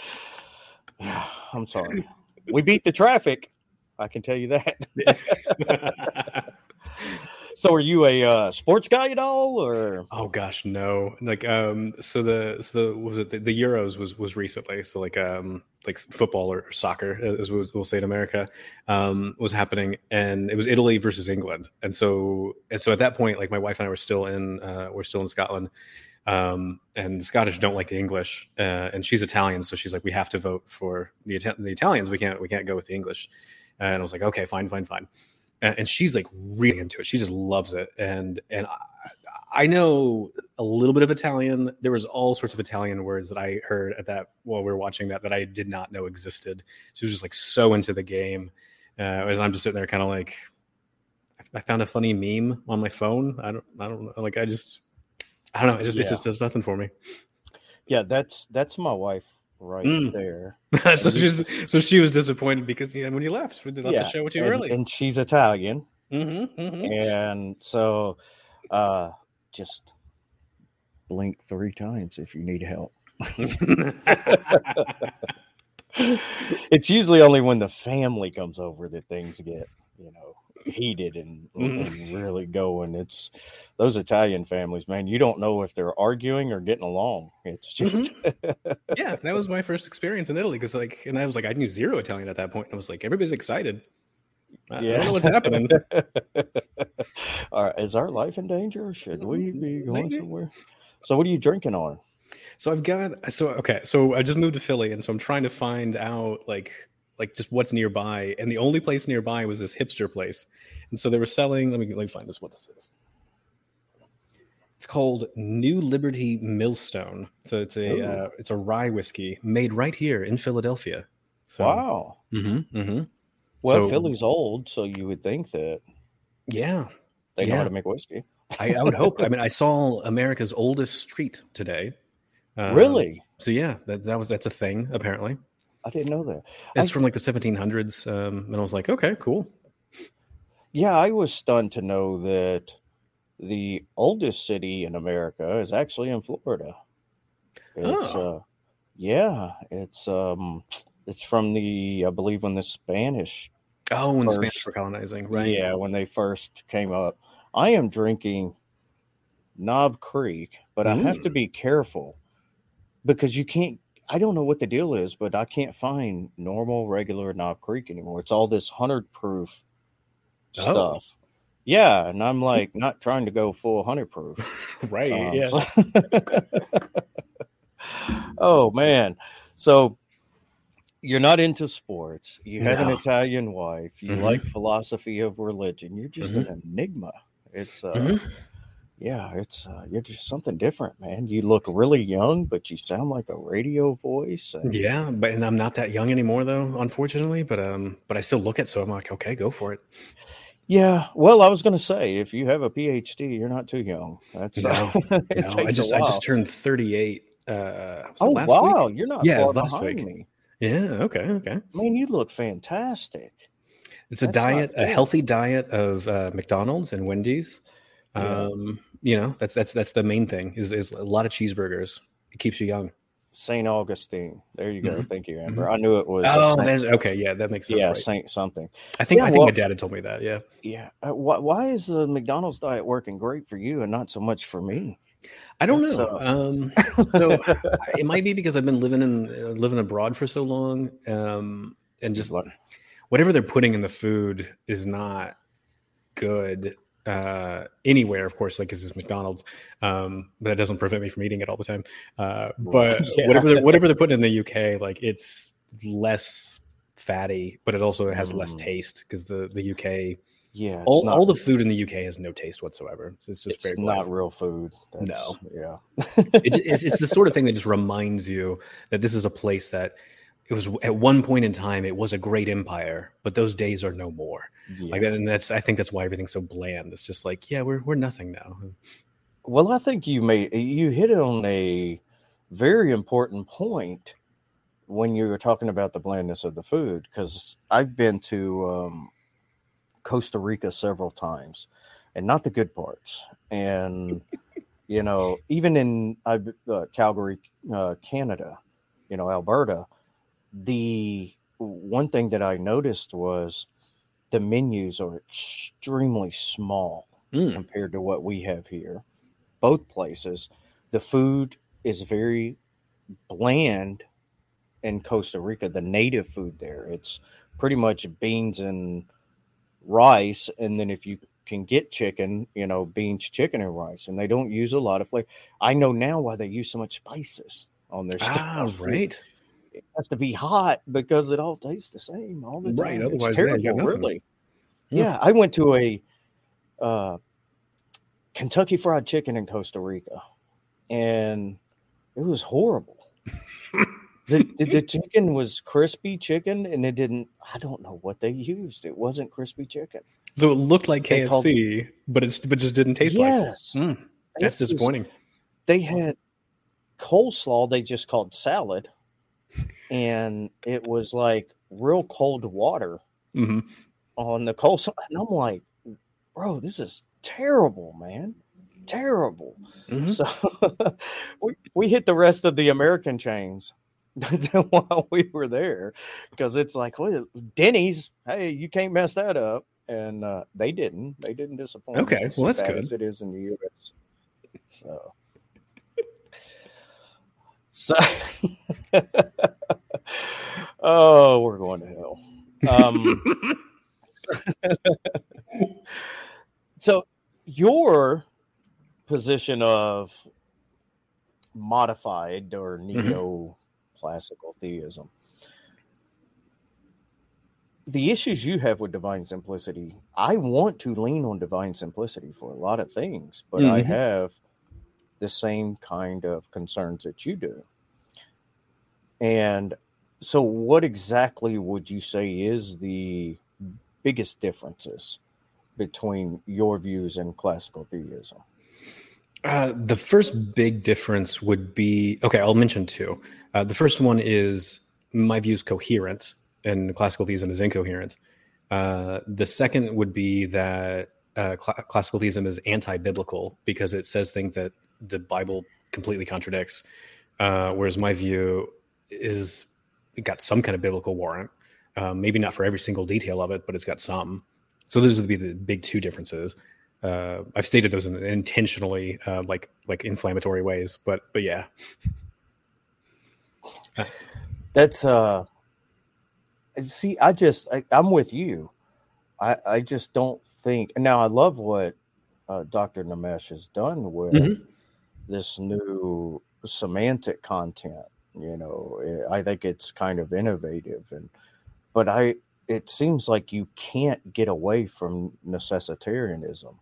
yeah, I'm sorry. We beat the traffic. I can tell you that. so are you a uh, sports guy at all or? Oh gosh no. Like um so the so the was it? The, the, euros was was recently. So like um like football or soccer as we'll, say in america um was happening. And it was italy versus england. And so and so at that point like my wife and i were still in uh we're still in scotland. Um, and the Scottish don't like the English, uh, and she's Italian, so she's like, we have to vote for the, the Italians. We can't we can't go with the English. And I was like, okay, fine, fine, fine and she's like really into it. She just loves it, and and I know a little bit of Italian. There was all sorts of Italian words that I heard at that while we were watching that that I did not know existed. She was just like so into the game. Uh, as I'm just sitting there, kind of like, I found a funny meme on my phone. I don't, I don't know. Like I just, I don't know. It just, Yeah. it just does nothing for me. Yeah, that's that's my wife right Mm. there. so she's, so she was disappointed because yeah, when you left, we left yeah, the show with you and, early. and she's Italian, mm-hmm, mm-hmm. and so uh, just blink three times if you need help. it's usually only when the family comes over that things get you know heated and, Mhm. and really going it's those italian families man you don't know if they're arguing or getting along it's just yeah, that was my first experience in Italy because like, and I was like, I knew zero Italian at that point. I was like, everybody's excited. I, I don't know what's happening. All right, is our life in danger should we be going Maybe. somewhere so what are you drinking on So I've got so okay. So I just moved to Philly, and so I'm trying to find out like like just what's nearby. And the only place nearby was this hipster place, and so they were selling. Let me let me find this. What this is. It's called New Liberty Millstone. So it's a uh, it's a rye whiskey made right here in Philadelphia. So, wow Mm-hmm, mm-hmm. well So- philly's old so you would think that Yeah, they know Yeah. how to make whiskey I, I would hope. I mean, I saw America's oldest street today. Um, really So yeah, that, that was that's a thing apparently. I didn't know that It's I- from like the 1700s, um, and I was like, okay, cool. Yeah, I was stunned to know that the oldest city in America is actually in Florida. It's Oh. uh yeah, it's um it's from the I believe when the Spanish Oh, when the Spanish were colonizing, right? yeah, when they first came up. I am drinking Knob Creek, but I have to be careful because you can't I don't know what the deal is, but I can't find normal regular Knob Creek anymore. It's all this hundred proof Oh. stuff. Yeah, and I'm like not trying to go full hundred proof. right. Um, yeah. so- oh man. So you're not into sports. You have an Italian wife. You Mhm. like philosophy of religion. You're just Mm-hmm. an enigma. It's uh Mhm. Yeah, it's uh, you're just something different, man. You look really young, but you sound like a radio voice. and- Yeah, but and I'm not that young anymore though, unfortunately. But um, but I still look it, so I'm like, okay, go for it. Yeah, well, I was going to say, if you have a PhD, you're not too young. That's No, uh, No, I a just I just turned 38. Uh, Oh last wow, week? you're not Yeah, far last week. me. Yeah. Okay. Okay. I mean, you look fantastic. It's a That's not diet, a healthy diet of uh, McDonald's and Wendy's. Um, you know, that's that's that's the main thing. Is is a lot of cheeseburgers. It keeps you young. Saint Augustine. There you go. Mhm. Thank you, Amber. I knew it was. Oh, Saint- okay, yeah, that makes sense. yeah, right. Saint something. I think Yeah, I think my dad had told me that. Yeah, Yeah. Uh, why, why is the McDonald's diet working great for you and not so much for me? I don't That's, know. uh, Um, so it might be because I've been living in uh, living abroad for so long, um, and just whatever they're putting in the food is not good uh, anywhere. Of course, like 'cause it's McDonald's, um, but that doesn't prevent me from eating it all the time. Uh, but Yeah. whatever they're, whatever they're putting in the UK, like it's less fatty, but it also has less Mm. taste because the the UK yeah, all, not, all the food in the UK has no taste whatsoever. It's just it's very not bland. real food. No. Yeah. it, it's, it's the sort of thing that just reminds you that this is a place that it was at one point in time it was a great empire but those days are no more yeah. like and that's i think that's why everything's so bland it's just like yeah we're, we're nothing now Well, I think you may you hit on a very important point when you were talking about the blandness of the food because I've been to um, Costa Rica several times, and not the good parts. And you know, even in uh, uh, Calgary, uh, Canada, you know, Alberta, the one thing that I noticed was the menus are extremely small Mm, compared to what we have here. Both places, the food is very bland in Costa Rica, the native food there. It's pretty much beans and rice. And then if you can get chicken, you know, beans, chicken, and rice. And they don't use a lot of flavor. I know now why they use so much spices on their stuff. ah stuff. right It has to be hot because it all tastes the same all the time. Right, It's otherwise, got terrible, really. Yeah. Yeah, I went to a uh, Kentucky Fried Chicken in Costa Rica, and it was horrible. the, the, the chicken was crispy chicken, and it didn't. I don't know what they used. It wasn't crispy chicken. So it looked like They KFC, but it's but just didn't taste like. it. yes, Mm, that's It was- disappointing. They had coleslaw. They just called salad, and it was like real cold water hmm on the coleslaw. And I'm like, bro, this is terrible, man. Terrible. Mhm. So we, we hit the rest of the American chains while we were there because it's like, well, Denny's, hey, you can't mess that up. And uh, they didn't. They didn't disappoint. Okay, well, that's good. As it is in the U.S. So, so oh, we're going to hell. Um, so your position of modified or neo classical theism the issues you have with divine simplicity i want to lean on divine simplicity for a lot of things but i Mhm. have the same kind of concerns that you do and so what exactly would you say is the biggest differences between your views and classical theism Uh, the first big difference would be okay. I'll mention two. Uh, the first one is my view is coherent, and classical theism is incoherent. Uh, the second would be that uh, cl- classical theism is anti-biblical because it says things that the Bible completely contradicts, uh, whereas my view is it got some kind of biblical warrant. Uh, maybe not for every single detail of it, but it's got some. So those would be the big two differences uh, I've stated those in intentionally uh, like like inflammatory ways, but but yeah, that's uh see i just I, i'm with you i i just don't think now i love what uh, dr Nemes has done with Mhm. This new semantic content you know eh, i think it's kind of innovative and but i it seems like you can't get away from necessitarianism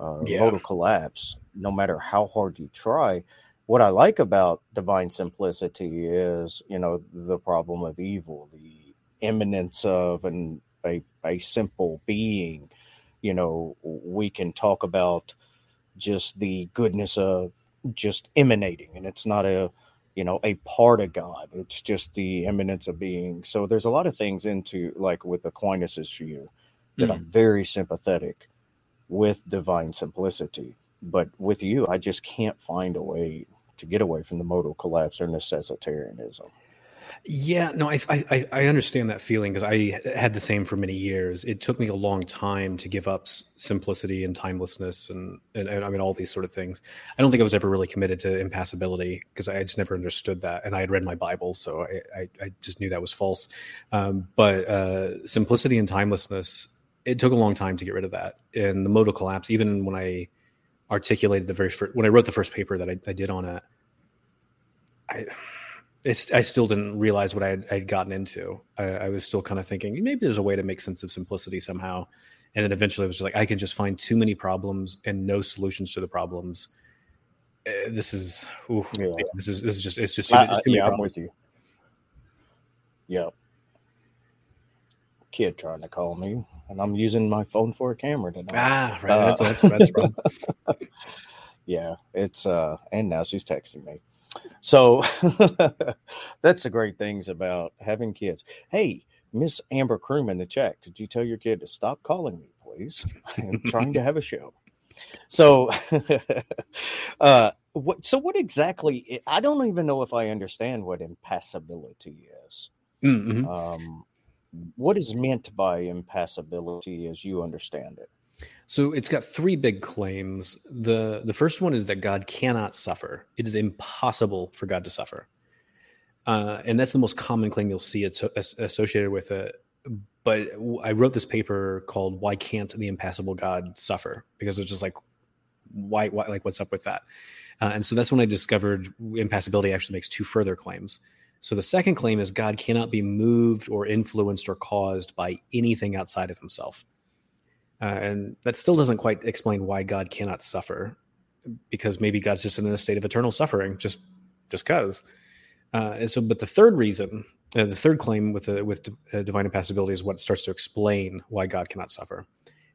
uh, Yeah. modal collapse no matter how hard you try what I like about divine simplicity is, you know, the problem of evil, the imminence of an a, a simple being. You know, we can talk about just the goodness of just emanating, and it's not a you know a part of God. It's just the imminence of being. So there's a lot of things into like with Aquinas's view that Mm. I'm very sympathetic with divine simplicity. But with you, I just can't find a way to get away from the modal collapse or necessitarianism. Yeah. No, I I, I- understand that feeling because I had the same for many years. It took me a long time to give up simplicity and timelessness and, and and I mean all these sort of things. I don't think I was ever really committed to impassibility because I just never understood that, and I had read my Bible, so I I, I just knew that was false. Um, but uh, simplicity and timelessness, it took a long time to get rid of that. And the modal collapse, even when I articulated the very first when I wrote the first paper that I, I did on it, I it's I still didn't realize what I had, I had gotten into. I, I was still kind of thinking maybe there's a way to make sense of simplicity somehow, and then eventually I was just like I can just find too many problems and no solutions to the problems. Uh, this is ooh, Yeah. this is this is just it's just too, I, it's too yeah, I'm with you. Yep. Kid trying to call me, and I'm using my phone for a camera tonight. Ah, right. Uh, that's that's that's wrong. yeah, it's uh, and now she's texting me. So that's the great things about having kids. Hey, Miss Amber Croom in the chat, could you tell your kid to stop calling me, please? I'm trying to have a show. So, uh, what? So, what exactly? I don't even know if I understand what impassibility is. Mm, mhm. Um, what is meant by impassibility, as you understand it? So it's got three big claims. the The first one is that God cannot suffer. It is impossible for God to suffer, uh, and that's the most common claim you'll see it associated with it. But I wrote this paper called "Why Can't the Impassible God Suffer?" because it's just like, why, why, like, what's up with that? Uh, and so that's when I discovered impassibility actually makes two further claims. So the second claim is God cannot be moved or influenced or caused by anything outside of Himself. Uh, and that still doesn't quite explain why God cannot suffer, because maybe God's just in a state of eternal suffering, just just cause. Uh, and so, but the third reason, uh, the third claim with with uh, divine impassibility is what starts to explain why God cannot suffer.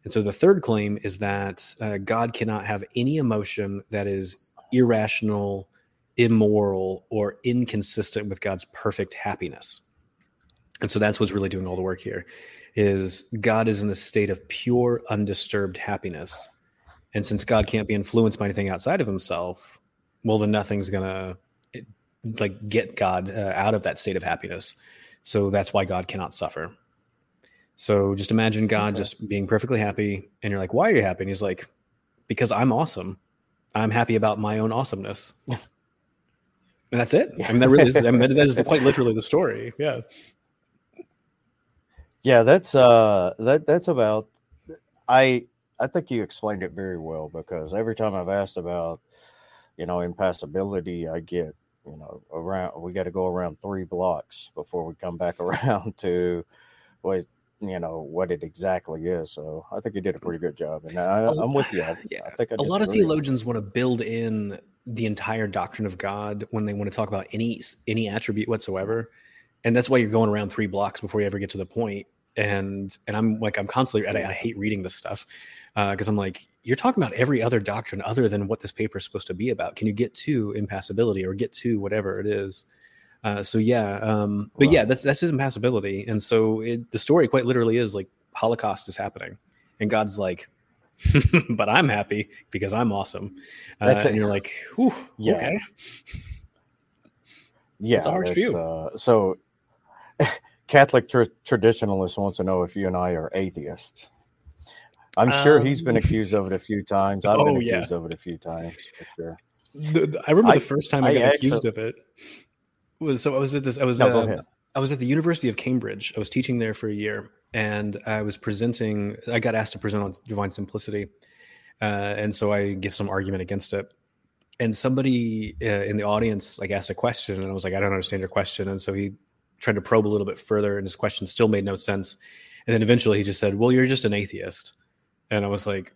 And so, the third claim is that uh, God cannot have any emotion that is irrational, immoral, or inconsistent with God's perfect happiness. And so that's what's really doing all the work here is God is in a state of pure undisturbed happiness. And since God can't be influenced by anything outside of himself, well then nothing's going to like get God uh, out of that state of happiness. So that's why God cannot suffer. So just imagine God okay. just being perfectly happy and you're like, "Why are you happy?" And he's like, "Because I'm awesome. I'm happy about my own awesomeness." and that's it. I mean, that really is. I mean, that is quite literally the story. Yeah. Yeah, that's uh that that's about I I think you explained it very well because every time I've asked about, you know, impassibility, I get, you know, around we got to go around three blocks before we come back around to what you know what it exactly is. So I think you did a pretty good job, and I, am with you. I, yeah, I think I a lot of theologians want to build in the entire doctrine of God when they want to talk about any any attribute whatsoever, and that's why you're going around three blocks before you ever get to the point and and i'm like i'm constantly I, I hate reading this stuff because uh, i'm like you're talking about every other doctrine other than what this paper is supposed to be about can you get to impassibility or get to whatever it is uh, so yeah um, but wow. yeah that's that's his impassibility and so it, the story quite literally is like holocaust is happening and god's like but i'm happy because i'm awesome uh, that's it. and you're like yeah. okay yeah it's a harsh view uh, so Catholic tr- traditionalist wants to know if you and I are atheists. I'm um, sure he's been um, accused of it a few times. I've oh, been accused yeah. of it a few times for sure. The, the, I remember I, the first time I, I got accused of it was so I was at this. I was no, uh, I was at the University of Cambridge. I was teaching there for a year, and I was presenting. I got asked to present on divine simplicity, uh, and so I give some argument against it. And somebody uh, in the audience like asked a question, and I was like, "I don't understand your question." And so he tried to probe a little bit further, and his question still made no sense. And then eventually he just said, "Well, you're just an atheist," and I was like,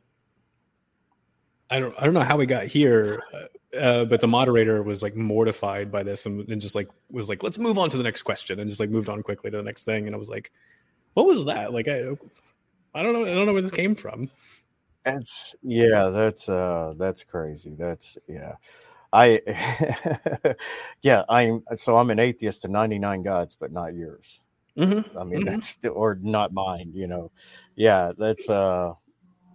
"I don't, I don't know how we got here." Uh, uh, but the moderator was like mortified by this and, and, just like was like, "Let's move on to the next question," and just like moved on quickly to the next thing. And I was like, "What was that?" Like, I, I don't know, I don't know where this came from. That's yeah, that's uh, that's crazy. That's yeah. I, yeah, I'm so I'm an atheist to 99 gods, but not yours. Mm-hmm. I mean, mm-hmm. that's or not mine, you know. Yeah, that's, uh,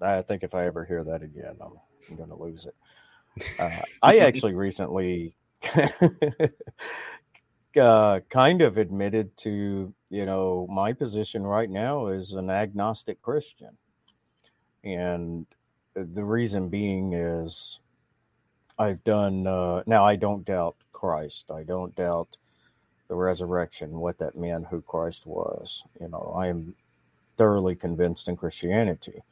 I think if I ever hear that again, I'm, I'm going to lose it. Uh, I actually recently uh, kind of admitted to, you know, my position right now is an agnostic Christian. And the reason being is I've done uh, now. I don't doubt Christ. I don't doubt the resurrection, what that meant, who Christ was. You know, I am thoroughly convinced in Christianity.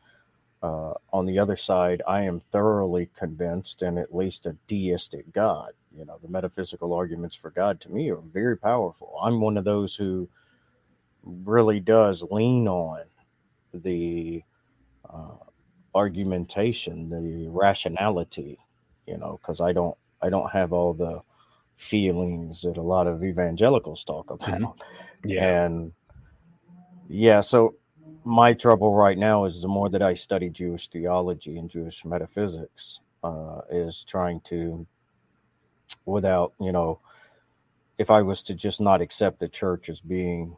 Uh, on the other side, I am thoroughly convinced in at least a deistic God. You know, the metaphysical arguments for God to me are very powerful. I'm one of those who really does lean on the uh, argumentation, the rationality you know, because I don't I don't have all the feelings that a lot of evangelicals talk about. Mm-hmm. Yeah. And yeah, so my trouble right now is the more that I study Jewish theology and Jewish metaphysics, uh, is trying to, without, you know, if I was to just not accept the church as being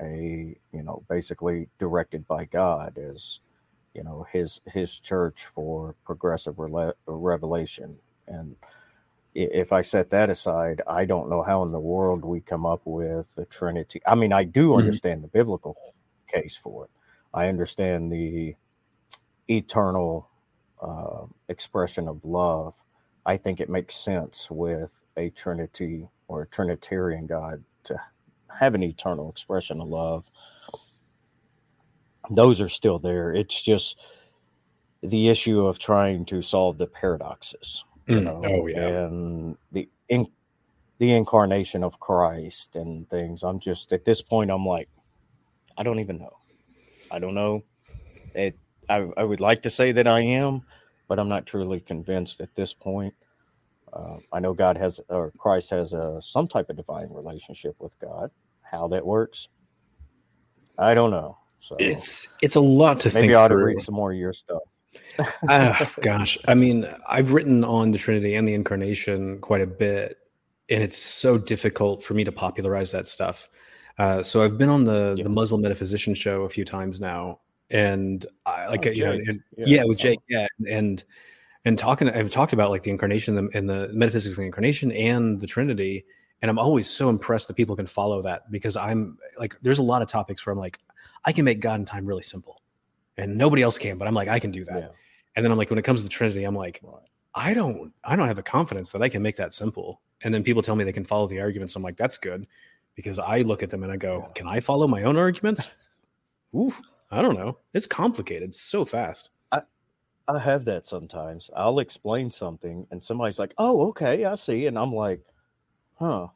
a, you know, basically directed by God as you know his his church for progressive rele- revelation and if i set that aside i don't know how in the world we come up with the trinity i mean i do mm-hmm. understand mm-hmm. the biblical case for it i understand the eternal uh, expression of love i think it makes sense with a trinity or a trinitarian god to have an eternal expression of love those are still there. It's just the issue of trying to solve the paradoxes. You mm. know, oh yeah, and the in, the incarnation of Christ and things. I'm just at this point. I'm like, I don't even know. I don't know. It, I, I would like to say that I am, but I'm not truly convinced at this point. Uh, I know God has, or Christ has a, some type of divine relationship with God. How that works, I don't know. So It's it's a lot to maybe think I ought to read some more of your stuff. Ah, gosh, I mean, I've written on the Trinity and the Incarnation quite a bit, and it's so difficult for me to popularize that stuff. Uh, so I've been on the Yeah. the Muslim metaphysician show a few times now, and I, like oh, you know, and, yeah. yeah. with Jake, yeah, and and talking, I've talked about like the incarnation and the, and the metaphysics of the incarnation and the Trinity, and I'm always so impressed that people can follow that because I'm like, there's a lot of topics where I'm like, I can make God and time really simple, and nobody else can, but I'm like, I can do that. Yeah. And then I'm like, when it comes to the Trinity, I'm like, Right. I don't, I don't have the confidence that I can make that simple. And then people tell me they can follow the arguments. I'm like, that's good, because I look at them and I go, Yeah. can I follow my own arguments? Oof, I don't know. It's complicated so fast. I, I have that sometimes. I'll explain something and somebody's like, "Oh, okay, I see," and I'm like, "Huh,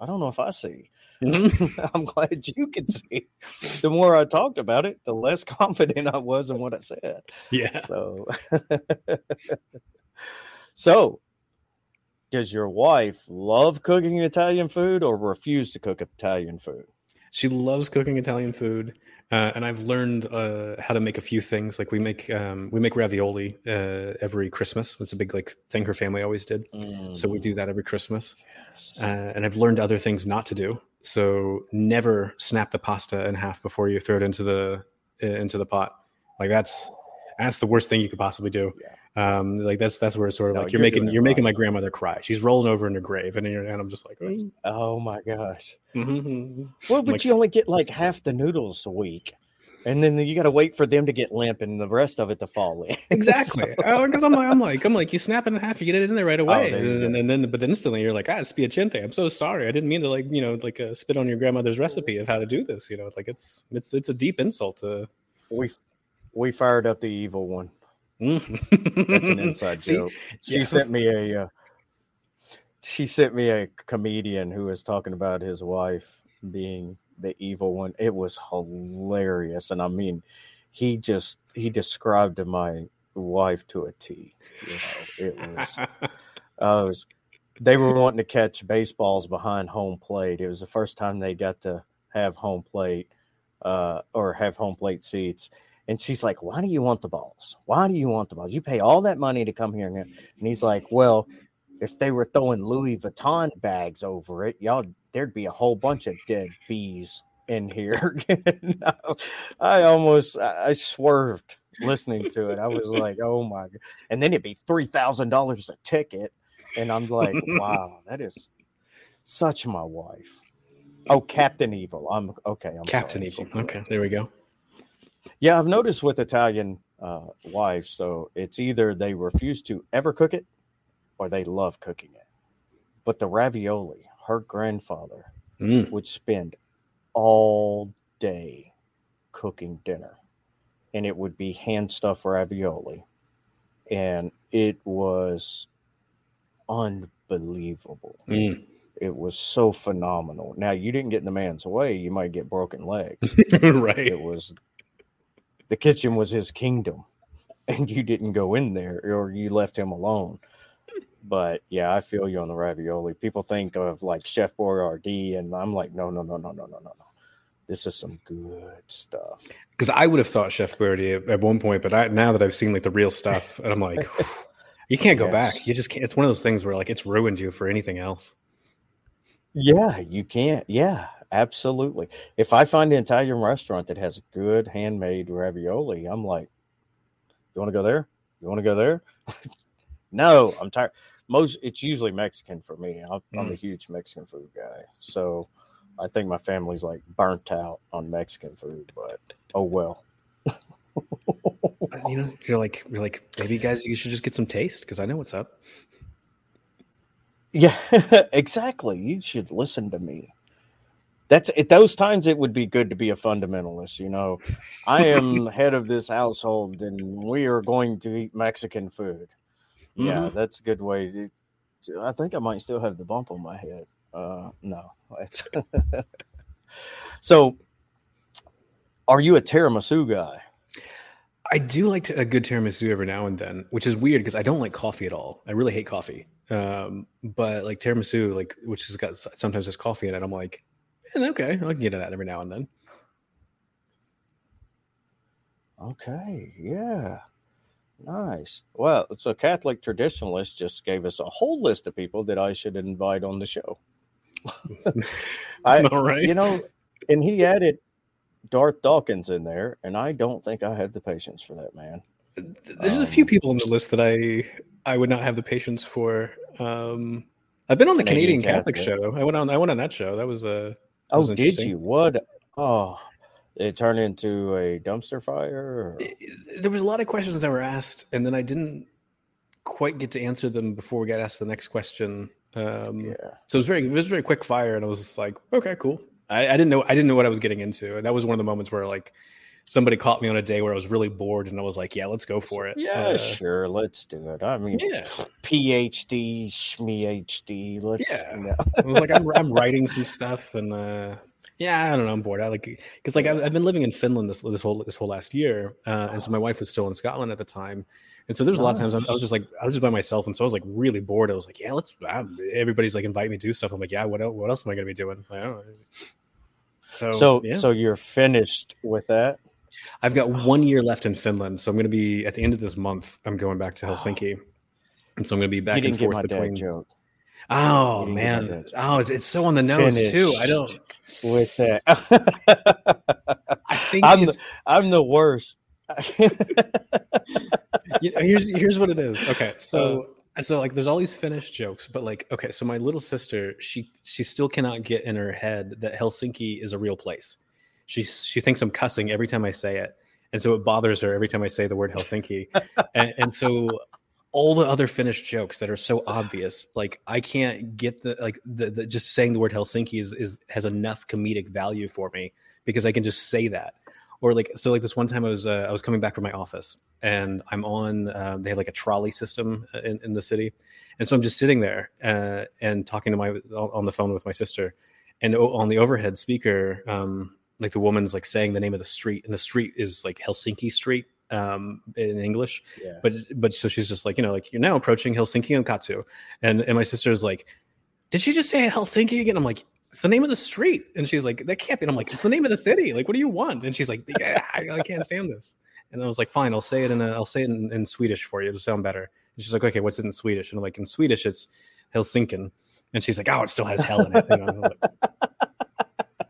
I don't know if I see." I'm glad you can see. The more I talked about it, the less confident I was in what I said. yeah. So, so does your wife love cooking Italian food or refuse to cook Italian food? She loves cooking Italian food, uh, and I've learned uh, how to make a few things. Like we make um, we make ravioli uh, every Christmas. It's a big like thing her family always did. So we do that every Christmas. Uh, and I've learned other things not to do. So never snap the pasta in half before you throw it into the into the pot. Like that's that's the worst thing you could possibly do. Um, like that's that's where it's sort of No, like you're, you're making you're making my grandmother cry. She's rolling over in her grave, and, and I'm just like, "Mm, Oh my gosh. mhm." Well, but Like you only get like half the noodles a week. And then you got to wait for them to get limp and the rest of it to fall in. exactly. Because I'm like I'm like I'm like you snap it in half, you get it in there right away, there you and, and then but then instantly you're like ah spiacente. I'm so sorry. I didn't mean to like you know like uh, spit on your grandmother's recipe of how to do this. You know like it's it's it's a deep insult to. we we fired up the evil one. That's That's an inside See, joke. She yeah. sent me a uh, she sent me a comedian who was talking about his wife being the evil one. It was hilarious, and I mean, he just he described my wife to a T. You know, it was. Uh, it was they were wanting to catch baseballs behind home plate. It was the first time they got to have home plate uh, or have home plate seats. And she's like, "Why do you want the balls? Why do you want the balls? You pay all that money to come here." And, and he's like, "Well, if they were throwing Louis Vuitton bags over it, y'all, there'd be a whole bunch of dead bees in here." No, I almost, I I swerved listening to it. I was like, "Oh my!" God. And then it'd be three thousand dollars a ticket, and I'm like, "Wow, that is such my wife." Oh, Captain Evil. I'm okay. I'm Captain sorry. Evil. Okay, there we go. yeah, I've noticed with Italian uh, wives, so it's either they refuse to ever cook it or they love cooking it. But the ravioli, her grandfather Mm. would spend all day cooking dinner, and it would be hand stuffed ravioli, and it was unbelievable. Mm. It was so phenomenal. Now, you didn't get in the man's way, you might get broken legs right. it was the kitchen was his kingdom and you didn't go in there or you left him alone but yeah i feel you on the ravioli people think of like chef boyardee and i'm like no no no no no no no no this is some good stuff Because I would have thought Chef Boyardee at, at one point, but I, now that I've seen like the real stuff, and I'm like, you can't go Yes. back. You just can't. It's one of those things where like it's ruined you for anything else. yeah you can't yeah absolutely if i find an italian restaurant that has good handmade ravioli i'm like you want to go there you want to go there no i'm tired most it's usually mexican for me. I'm, I'm a mm. huge mexican food guy. So i think my family's like burnt out on mexican food but oh well. Uh, you know, you're like, you're like, maybe guys, you should just get some taste because I know what's up. yeah exactly. You should listen to me. That's at those times it would be good to be a fundamentalist you know? I am head of this household and we are going to eat mexican food yeah that's a good way to, i think i might still have the bump on my head uh no so are you a tiramisu guy I do like to, a good tiramisu every now and then, which is weird because I don't like coffee at all. I really hate coffee. Um, but like tiramisu, like which has got sometimes has coffee in it, I'm like, eh, okay, I can get that every now and then. Okay, yeah. Nice. Well, so Catholic traditionalist just gave us a whole list of people that I should invite on the show. I, All right. you know, and he added Darth Dawkins in there, and I don't think I had the patience for that man. There's a few Um, people on the list that I I would not have the patience for. Um, I've been on the Canadian Canadian, Catholic, Catholic. show. I went on I went on that show. That was uh Oh, was did you? What? Oh, it turned into a dumpster fire. or- there was a lot of questions that were asked, and then I didn't quite get to answer them before we got asked the next question. Um, Yeah. So it was very it was very quick fire, and I was like, okay, cool. I, I didn't know I didn't know what I was getting into, and that was one of the moments where like somebody caught me on a day where I was really bored, and I was like, yeah, let's go for it. Yeah, Uh, sure. Let's do it. I mean, yeah. PhD, SMEHD. Let's. Yeah. no. I was like, I'm, I'm writing some stuff, and uh, yeah, I don't know, I'm bored. I like because like I've, I've been living in Finland this this whole this whole last year, uh, and so my wife was still in Scotland at the time, and so there's a lot of times I was just like I was just by myself, and so I was like really bored. I was like, yeah, let's. Um, everybody's like invite me to do stuff. I'm like, yeah, what else? What else am I gonna be doing? I don't know. So So, yeah. so you're finished with that? I've got one year left in Finland, so I'm going to be at the end of this month. I'm going back to Helsinki, and so I'm going to be back and forth between. joke Oh You didn't get my man! joke. Oh, it's, it's so on the nose too. I don't. With that. I think I'm it's the, I'm the worst. you know, here's here's what it is. Okay, so uh. so like there's all these Finnish jokes, but like okay, so my little sister, she she still cannot get in her head that Helsinki is a real place. She she thinks I'm cussing every time I say it, and so it bothers her every time I say the word Helsinki, and, and so all the other Finnish jokes that are so obvious, like I can't get the like the, the just saying the word Helsinki is is has enough comedic value for me because I can just say that. Or like so like this one time i was uh, i was coming back from my office and i'm on um, they have like a trolley system uh, in, in the city. And so i'm just sitting there uh, and talking to my on the phone with my sister. And on the overhead speaker um, like the woman's like saying the name of the street and the street is like helsinki street um, in english Yeah. but but so she's just like you know like you're now approaching Helsinginkatu and and my sister's like did she just say helsinki again i'm like it's the name of the street. And she's like, that can't be. And I'm like, it's the name of the city. Like, what do you want? And she's like, yeah, I, I can't stand this. And I was like, fine, I'll say it in a, I'll say it in, in Swedish for you to sound better. And she's like, okay, what's it in Swedish? And I'm like, in Swedish, it's Helsinkin. And she's like, oh, it still has hell in it. You know, I'm like, I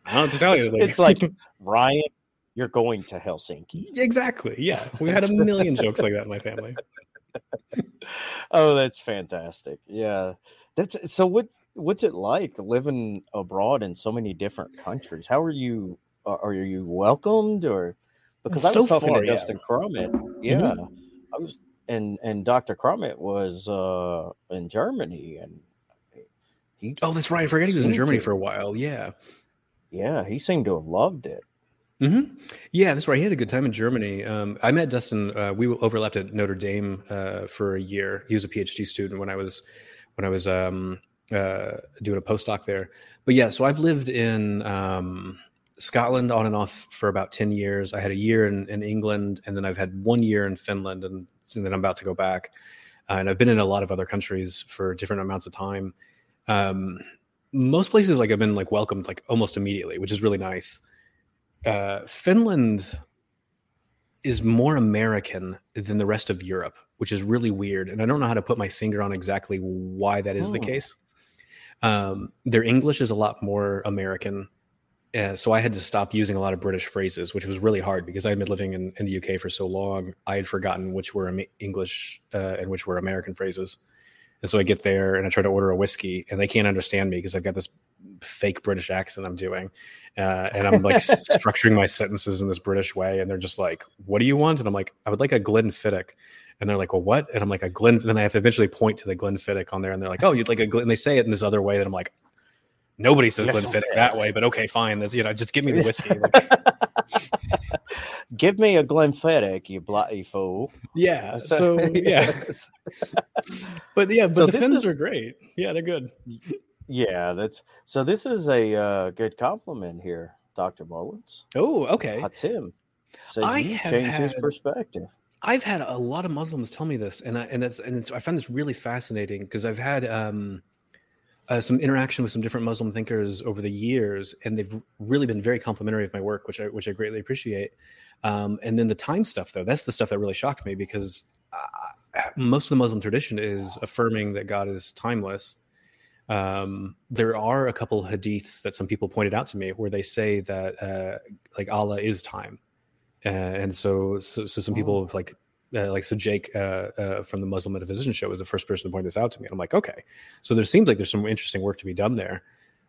don't know what to tell you. It's, it's like Ryan, you're going to Helsinki. exactly. Yeah. We had a million jokes like that in my family. Oh, that's fantastic. Yeah. That's so what what's it like living abroad in so many different countries? How are you are you welcomed or because I So was talking far, to yeah. Mm-hmm. Dustin Crummett. Yeah. I was and and Dr. Crummett was uh in Germany and he Oh, that's right. I forget he was in Germany to. for a while. Yeah. yeah, he seemed to have loved it. Hmm Yeah, that's right. He had a good time in Germany. Um, I met Dustin. Uh, we overlapped at Notre Dame uh, for a year. He was a PhD student when I was when I was um, uh, doing a postdoc there. But yeah, so I've lived in um, Scotland on and off for about ten years. I had a year in, in England, and then I've had one year in Finland, and, and then I'm about to go back. Uh, and I've been in a lot of other countries for different amounts of time. Um, most places, like I've been like welcomed like almost immediately, which is really nice uh, Finland is more American than the rest of Europe, which is really weird. And I don't know how to put my finger on exactly why that is the Hmm. case. Um, their English is a lot more American. Uh, so I had to stop using a lot of British phrases, which was really hard because I had been living in, in the UK for so long. I had forgotten which were English uh, and which were American phrases. And so I get there and I try to order a whiskey, and they can't understand me because I've got this fake British accent I'm doing, uh, and I'm like structuring my sentences in this British way, and they're just like, "What do you want?" And I'm like, "I would like a Glenfiddich," and they're like, "Well, what?" And I'm like, "A Glen." And then I have to eventually point to the Glenfiddich on there, and they're like, "Oh, you'd like a Glen?" And they say it in this other way that I'm like, "Nobody says Glenfiddich that way, but okay, fine. That's you know, just give me the whiskey." Like, Give me a Glenfiddich, you bloody fool. yeah. So yeah, but yeah, but So the Finns is- are great. Yeah, they're good. Yeah, that's so. This is a uh, good compliment here, Doctor Mullins. Oh, okay. Uh, Tim. So I have changed his perspective. I've had a lot of Muslims tell me this, and I, and that's and it's, I find this really fascinating because I've had um, uh, some interaction with some different Muslim thinkers over the years, and they've really been very complimentary of my work, which I which I greatly appreciate. Um, and then the time stuff, though, that's the stuff that really shocked me because uh, most of the Muslim tradition is affirming that God is timeless. Um, there are a couple hadiths that some people pointed out to me where they say that uh, like Allah is time, uh, and so so, so some people have like uh, like so Jake uh, uh, from the Muslim Metaphysician Show was the first person to point this out to me. And I'm like, okay, so there seems like there's some interesting work to be done there,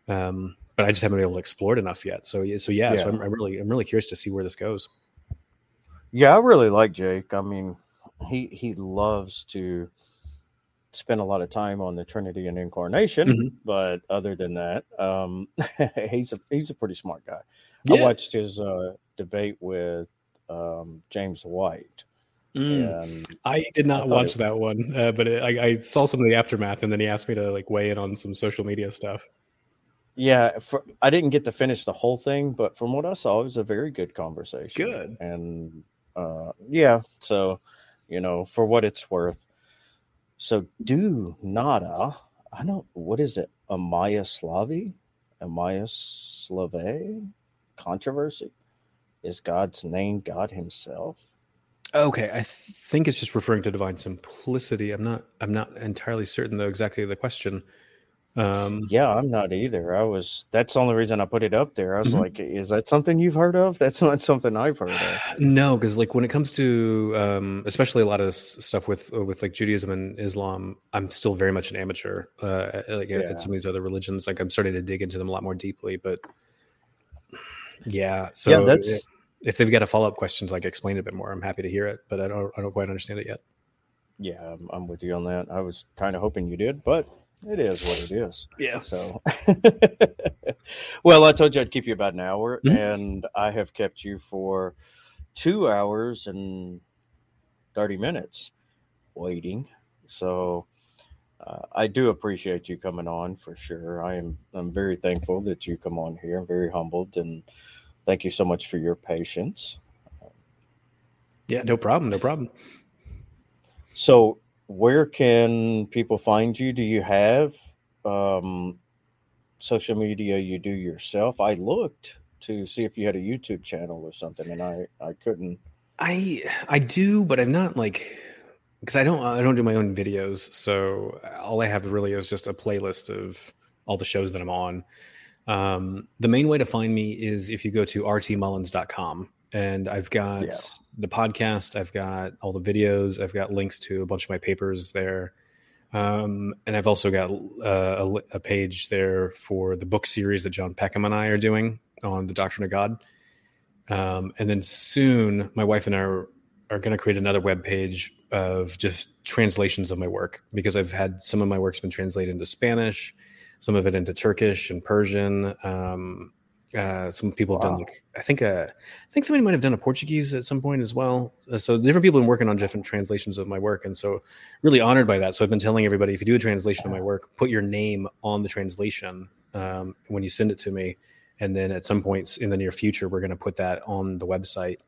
um, but I just haven't been able to explore it enough yet. So yeah, so yeah, so I'm, I'm really I'm really curious to see where this goes. Yeah, I really like Jake. I mean, he he loves to spend a lot of time on the Trinity and Incarnation, Mhm. but other than that, um, he's a he's a pretty smart guy. Yeah. I watched his uh, debate with um, James White, Mm. I did not thought watch it- that one, uh, but it, I, I saw some of the aftermath, and then he asked me to like weigh in on some social media stuff. yeah, for, I didn't get to finish the whole thing, but from what I saw, it was a very good conversation. Good. and uh, yeah, so you know, for what it's worth. So do nada. I don't. What is it? Amaya Slavi, Amaya Slave controversy. Is God's name God Himself? Okay, I th- think it's just referring to divine simplicity. I'm not I'm not entirely certain though exactly the question. Um, Yeah, I'm not either. I was. That's the only reason I put it up there. I was Mhm. like, "Is that something you've heard of? That's not something I've heard of." No, because like when it comes to um, especially a lot of stuff with uh, with like Judaism and Islam, I'm still very much an amateur. Uh, like Yeah. at some of these other religions, like I'm starting to dig into them a lot more deeply. But yeah, so Yeah, that's- if they've got a follow up question to like explain it a bit more, I'm happy to hear it. But I don't I don't quite understand it yet. Yeah, I'm, I'm with you on that. I was kind of hoping you did, but it is what it is. Yeah. So, well, I told you I'd keep you about an hour, Mhm. and I have kept you for two hours and 30 minutes waiting. So, uh, I do appreciate you coming on for sure. I am I'm very thankful that you come on here. I'm very humbled and thank you so much for your patience. Yeah, no problem, no problem. So, where can people find you? Do you have um, social media you do yourself? I looked to see if you had a YouTube channel or something, and I I couldn't. I I do, but I'm not like because I don't I don't do my own videos, so all I have really is just a playlist of all the shows that I'm on. Um, the main way to find me is if you go to rtmullins.com and I've got Yeah. the podcast, I've got all the videos, I've got links to a bunch of my papers there. Um, and I've also got uh, a, a page there for the book series that John Peckham and I are doing on the Doctrine of God. Um, and then soon, my wife and I are, are going to create another web page of just translations of my work because I've had some of my work's been translated into Spanish, some of it into Turkish and Persian. Um, uh, some people have done like I think uh, I think somebody might have done a Portuguese at some point as well. Uh, so different people have been working on different translations of my work, and so really honored by that. So I've been telling everybody if you do a translation of my work, put your name on the translation um, when you send it to me, and then at some points in the near future, we're going to put that on the website.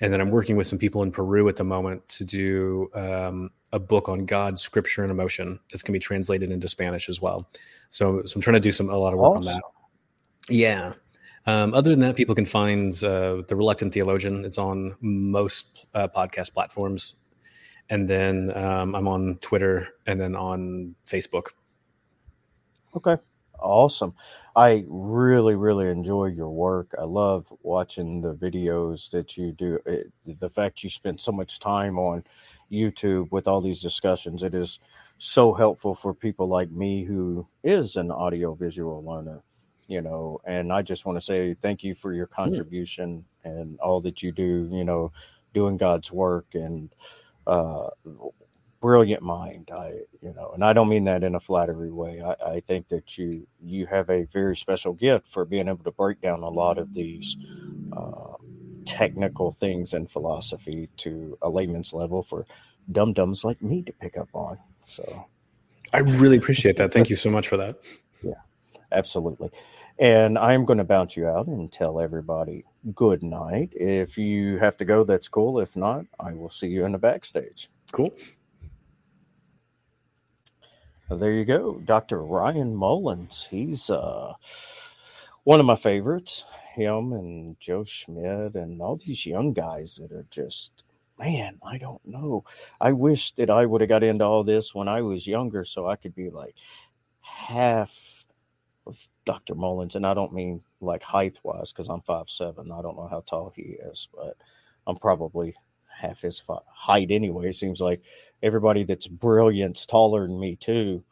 And then I'm working with some people in Peru at the moment to do um, a book on God, Scripture, and Emotion that's going to be translated into Spanish as well. So, so I'm trying to do some a lot of work on that. Yeah. Um, other than that, people can find uh, the Reluctant Theologian. It's on most uh, podcast platforms, and then um, I'm on Twitter and then on Facebook. Okay, awesome. I really really enjoy your work. I love watching the videos that you do. It, the fact you spend so much time on YouTube with all these discussions, it is so helpful for people like me who is an audio visual learner you know and i just want to say thank you for your contribution and all that you do you know doing god's work and uh brilliant mind. I you know and i don't mean that in a flattery way. I, I think that you you have a very special gift for being able to break down a lot of these uh, technical things in philosophy to a layman's level for dum dums like me to pick up on so. I really appreciate that. Thank you so much for that. Yeah, absolutely And I'm going to bounce you out and tell everybody good night. If you have to go, that's cool. If not, I will see you in the backstage. Cool. There you go, Dr. Ryan Mullins. He's uh, one of my favorites. Him and Joe Schmid and all these young guys that are just, man, I don't know. I wish that I would have got into all this when I was younger so I could be like half of Dr. Mullins. And I don't mean like height wise because I'm five seven. I don't know how tall he is, but I'm probably half his fi- height anyway. It seems like everybody that's brilliant's taller than me too.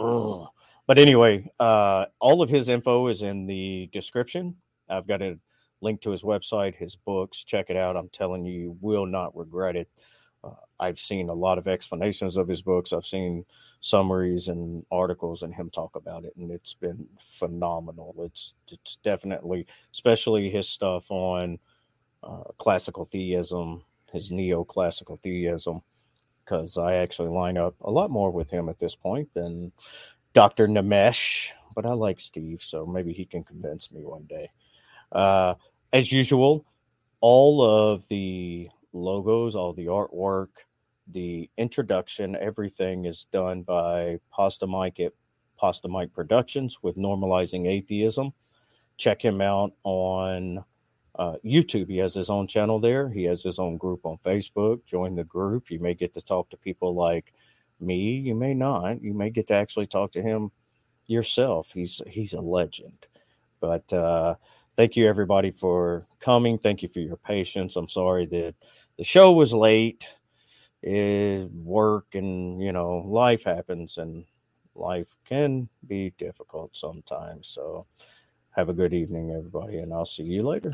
Ugh. But anyway, uh, all of his info is in the description. I've got a link to his website, his books. Check it out. I'm telling you, you will not regret it. Uh, I've seen a lot of explanations of his books. I've seen summaries and articles and him talk about it, and it's been phenomenal. It's it's definitely, especially his stuff on uh, classical theism, his neoclassical theism, because I actually line up a lot more with him at this point than Dr. Nemes, but I like Steve, so maybe he can convince me one day. Uh, as usual, all of the logos, all the artwork, the introduction, everything is done by Pasta Mike at Pasta Mike Productions with Normalizing Atheism. Check him out on uh, YouTube. He has his own channel there. He has his own group on Facebook. Join the group. You may get to talk to people like me. You may not. You may get to actually talk to him yourself. He's he's a legend. But uh, thank you everybody for coming. Thank you for your patience. I'm sorry that the show was late. It, work and you know life happens and life can be difficult sometimes. So have a good evening, everybody, and I'll see you later.